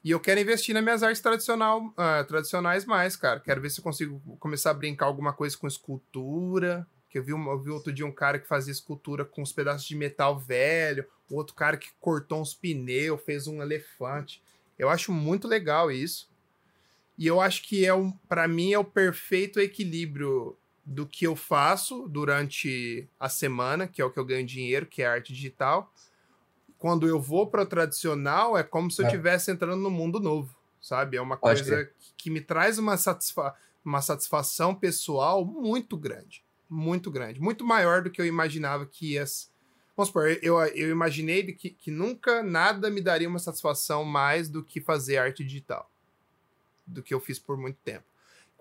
E eu quero investir nas minhas artes tradicional, uh, tradicionais mais, cara. Quero ver se eu consigo começar a brincar alguma coisa com escultura. Que eu vi, um, eu vi outro dia um cara que fazia escultura com uns pedaços de metal velho, outro cara que cortou uns pneus, fez um elefante. Eu acho muito legal isso. E eu acho que é um, para mim é o perfeito equilíbrio do que eu faço durante a semana, que é o que eu ganho dinheiro, que é arte digital. Quando eu vou para o tradicional, é como se eu é. estivesse é. entrando no mundo novo, sabe? É uma coisa que, que me traz uma, satisfa uma satisfação pessoal muito grande. Muito grande. Muito maior do que eu imaginava que ia. Vamos supor, eu, eu imaginei que, que nunca nada me daria uma satisfação mais do que fazer arte digital. Do que eu fiz por muito tempo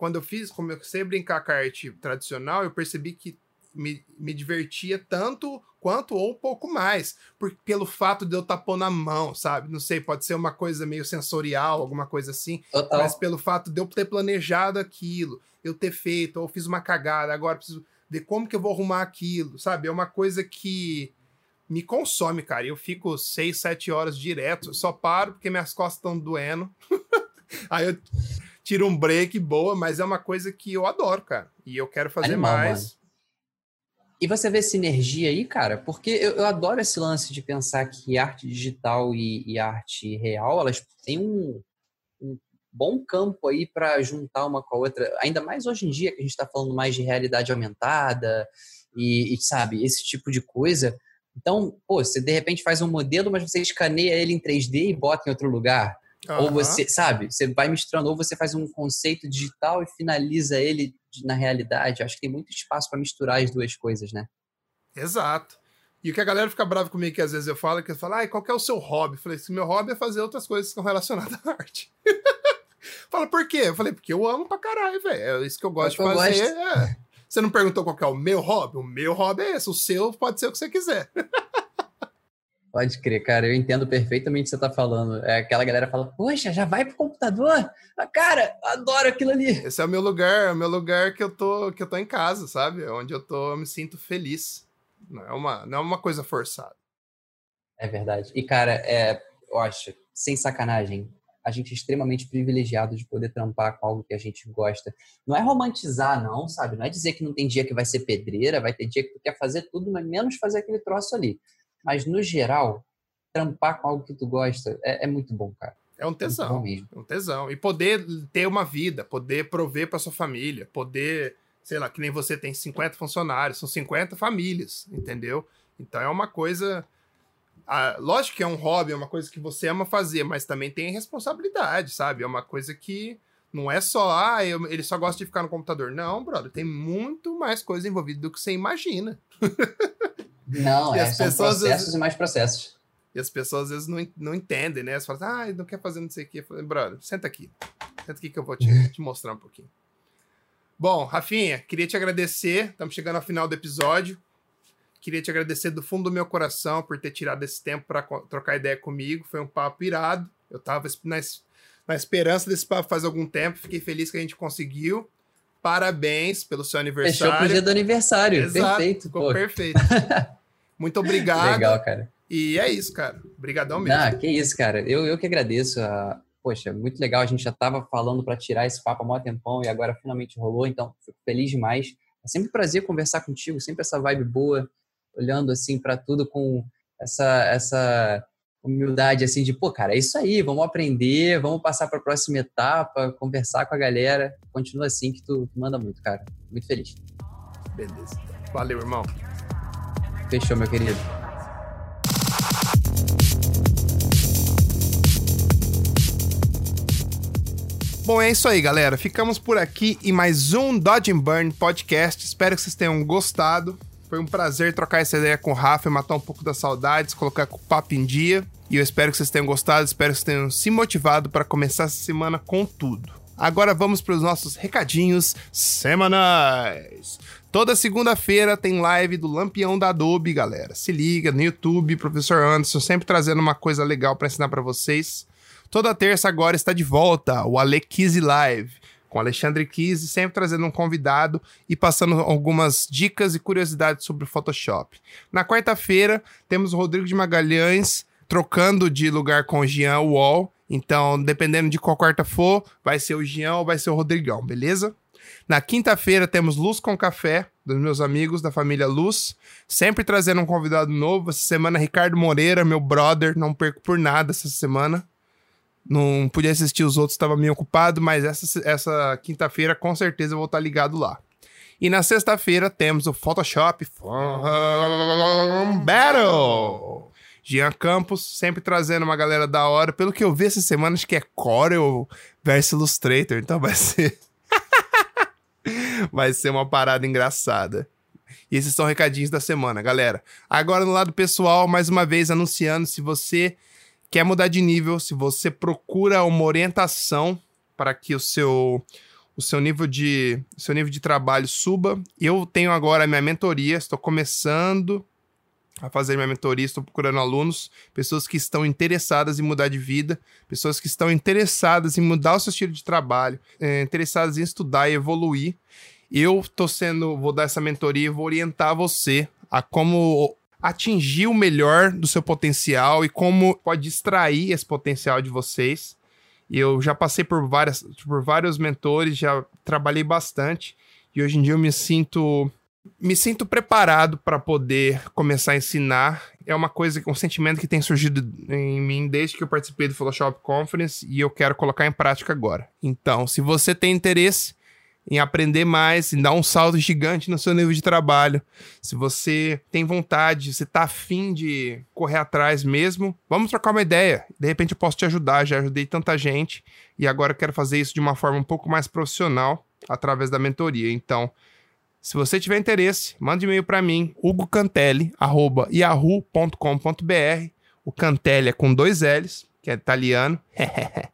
quando eu fiz, comecei a brincar com a arte tradicional, eu percebi que me, me divertia tanto quanto ou um pouco mais, por, pelo fato de eu estar pondo na mão, sabe? Não sei, pode ser uma coisa meio sensorial, alguma coisa assim, Total. mas pelo fato de eu ter planejado aquilo, eu ter feito, ou fiz uma cagada, agora preciso ver como que eu vou arrumar aquilo, sabe? É uma coisa que me consome, cara. Eu fico seis, sete horas direto, só paro porque minhas costas estão doendo. [LAUGHS] Aí eu tira um break boa, mas é uma coisa que eu adoro, cara. E eu quero fazer Animal, mais. Mano. E você vê sinergia aí, cara? Porque eu, eu, adoro esse lance de pensar que arte digital e, e arte real, elas têm um, um bom campo aí para juntar uma com a outra. Ainda mais hoje em dia, que a gente está falando mais de realidade aumentada e, e, sabe, esse tipo de coisa. Então, pô, você de repente faz um modelo, mas você escaneia ele em 3D e bota em outro lugar. Uhum. Ou você, sabe, você vai misturando, ou você faz um conceito digital e finaliza ele na realidade. Acho que tem muito espaço para misturar as duas coisas, né? Exato. E o que a galera fica brava comigo, que às vezes eu falo, é que eu falo, ah, qual é o seu hobby? Eu falei, se meu hobby é fazer outras coisas que estão relacionadas à arte. [LAUGHS] Fala, por quê? Eu falei, porque eu amo pra caralho, velho. É isso que eu gosto é de fazer. Gosto. É. Você não perguntou qual é o meu hobby? O meu hobby é esse. O seu pode ser o que você quiser. [LAUGHS] Pode crer, cara, eu entendo perfeitamente o que você está falando. É aquela galera fala, poxa, já vai pro computador? Ah, cara, adoro aquilo ali. Esse é o meu lugar, é o meu lugar que eu tô, que eu tô em casa, sabe? É onde eu tô, eu me sinto feliz. Não é uma, não é uma coisa forçada. É verdade. E, cara, é, eu acho, sem sacanagem, a gente é extremamente privilegiado de poder trampar com algo que a gente gosta. Não é romantizar, não, sabe? Não é dizer que não tem dia que vai ser pedreira, vai ter dia que tu quer fazer tudo, mas menos fazer aquele troço ali. Mas, no geral, trampar com algo que tu gosta é, é muito bom, cara. É um tesão. É um tesão. E poder ter uma vida, poder prover para sua família, poder, sei lá, que nem você tem 50 funcionários, são 50 famílias, entendeu? Então é uma coisa. Ah, lógico que é um hobby, é uma coisa que você ama fazer, mas também tem responsabilidade, sabe? É uma coisa que não é só, ah, eu, ele só gosta de ficar no computador. Não, brother, tem muito mais coisa envolvida do que você imagina. [LAUGHS] Não, é, são processos vezes, e mais processos. E as pessoas às vezes não, não entendem, né? Você fala, ah, não quer fazer não sei o quê. Eu falo, brother, senta aqui. Senta aqui que eu vou te, [LAUGHS] te mostrar um pouquinho. Bom, Rafinha, queria te agradecer. Estamos chegando ao final do episódio. Queria te agradecer do fundo do meu coração por ter tirado esse tempo para trocar ideia comigo. Foi um papo irado. Eu estava na, na esperança desse papo faz algum tempo. Fiquei feliz que a gente conseguiu. Parabéns pelo seu aniversário. Fechou pro dia do aniversário. Exato, perfeito. Ficou pô. perfeito. [LAUGHS] Muito obrigado. Legal, cara. E é isso, cara. Obrigadão mesmo. Ah, que isso, cara. Eu, eu que agradeço. A... Poxa, muito legal. A gente já estava falando para tirar esse papo há mó tempão e agora finalmente rolou. Então, fico feliz demais. É sempre um prazer conversar contigo, sempre essa vibe boa, olhando assim para tudo com essa essa humildade assim de, pô, cara, é isso aí, vamos aprender, vamos passar para a próxima etapa, conversar com a galera. Continua assim que tu, tu manda muito, cara. Muito feliz. Beleza. Valeu, irmão. Fechou, meu querido. Bom, é isso aí, galera. Ficamos por aqui em mais um Dodge Burn podcast. Espero que vocês tenham gostado. Foi um prazer trocar essa ideia com o Rafa, matar um pouco das saudades, colocar o papo em dia. E eu espero que vocês tenham gostado, espero que vocês tenham se motivado para começar essa semana com tudo. Agora vamos para os nossos recadinhos semanais. Toda segunda-feira tem live do Lampião da Adobe, galera. Se liga no YouTube, professor Anderson sempre trazendo uma coisa legal para ensinar para vocês. Toda terça agora está de volta o Ale Live com Alexandre Kise, sempre trazendo um convidado e passando algumas dicas e curiosidades sobre o Photoshop. Na quarta-feira, temos o Rodrigo de Magalhães trocando de lugar com o Jean Wall. Então, dependendo de qual quarta for, vai ser o Jean ou vai ser o Rodrigão, beleza? Na quinta-feira temos Luz com Café, dos meus amigos da família Luz, sempre trazendo um convidado novo. Essa semana, Ricardo Moreira, meu brother, não perco por nada essa semana. Não podia assistir os outros, estava meio ocupado, mas essa, essa quinta-feira com certeza eu vou estar ligado lá. E na sexta-feira temos o Photoshop Battle. Jean Campos, sempre trazendo uma galera da hora. Pelo que eu vi essa semana, acho que é Corel versus Illustrator. Então vai [LAUGHS] ser. Vai ser uma parada engraçada. E esses são recadinhos da semana, galera. Agora, no lado pessoal, mais uma vez anunciando: se você quer mudar de nível, se você procura uma orientação para que o seu o seu nível de seu nível de trabalho suba, eu tenho agora a minha mentoria, estou começando a fazer minha mentoria, estou procurando alunos, pessoas que estão interessadas em mudar de vida, pessoas que estão interessadas em mudar o seu estilo de trabalho, é, interessadas em estudar e evoluir. Eu estou sendo, vou dar essa mentoria e vou orientar você a como atingir o melhor do seu potencial e como pode extrair esse potencial de vocês. Eu já passei por, várias, por vários mentores, já trabalhei bastante e hoje em dia eu me sinto me sinto preparado para poder começar a ensinar. É uma coisa, um sentimento que tem surgido em mim desde que eu participei do Photoshop Conference e eu quero colocar em prática agora. Então, se você tem interesse, em aprender mais, em dar um salto gigante no seu nível de trabalho. Se você tem vontade, você está afim de correr atrás mesmo, vamos trocar uma ideia. De repente eu posso te ajudar, já ajudei tanta gente e agora eu quero fazer isso de uma forma um pouco mais profissional através da mentoria. Então, se você tiver interesse, mande um e-mail para mim, hugocantelli@yahoo.com.br. O Cantelli é com dois L's, que é italiano. [LAUGHS]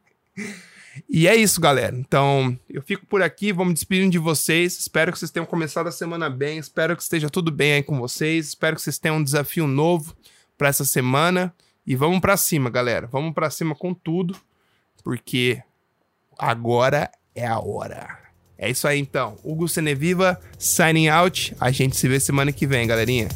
E é isso, galera. Então, eu fico por aqui, vamos despedindo de vocês. Espero que vocês tenham começado a semana bem. Espero que esteja tudo bem aí com vocês. Espero que vocês tenham um desafio novo para essa semana. E vamos para cima, galera. Vamos para cima com tudo, porque agora é a hora. É isso aí então. Hugo Seneviva, signing out. A gente se vê semana que vem, galerinha.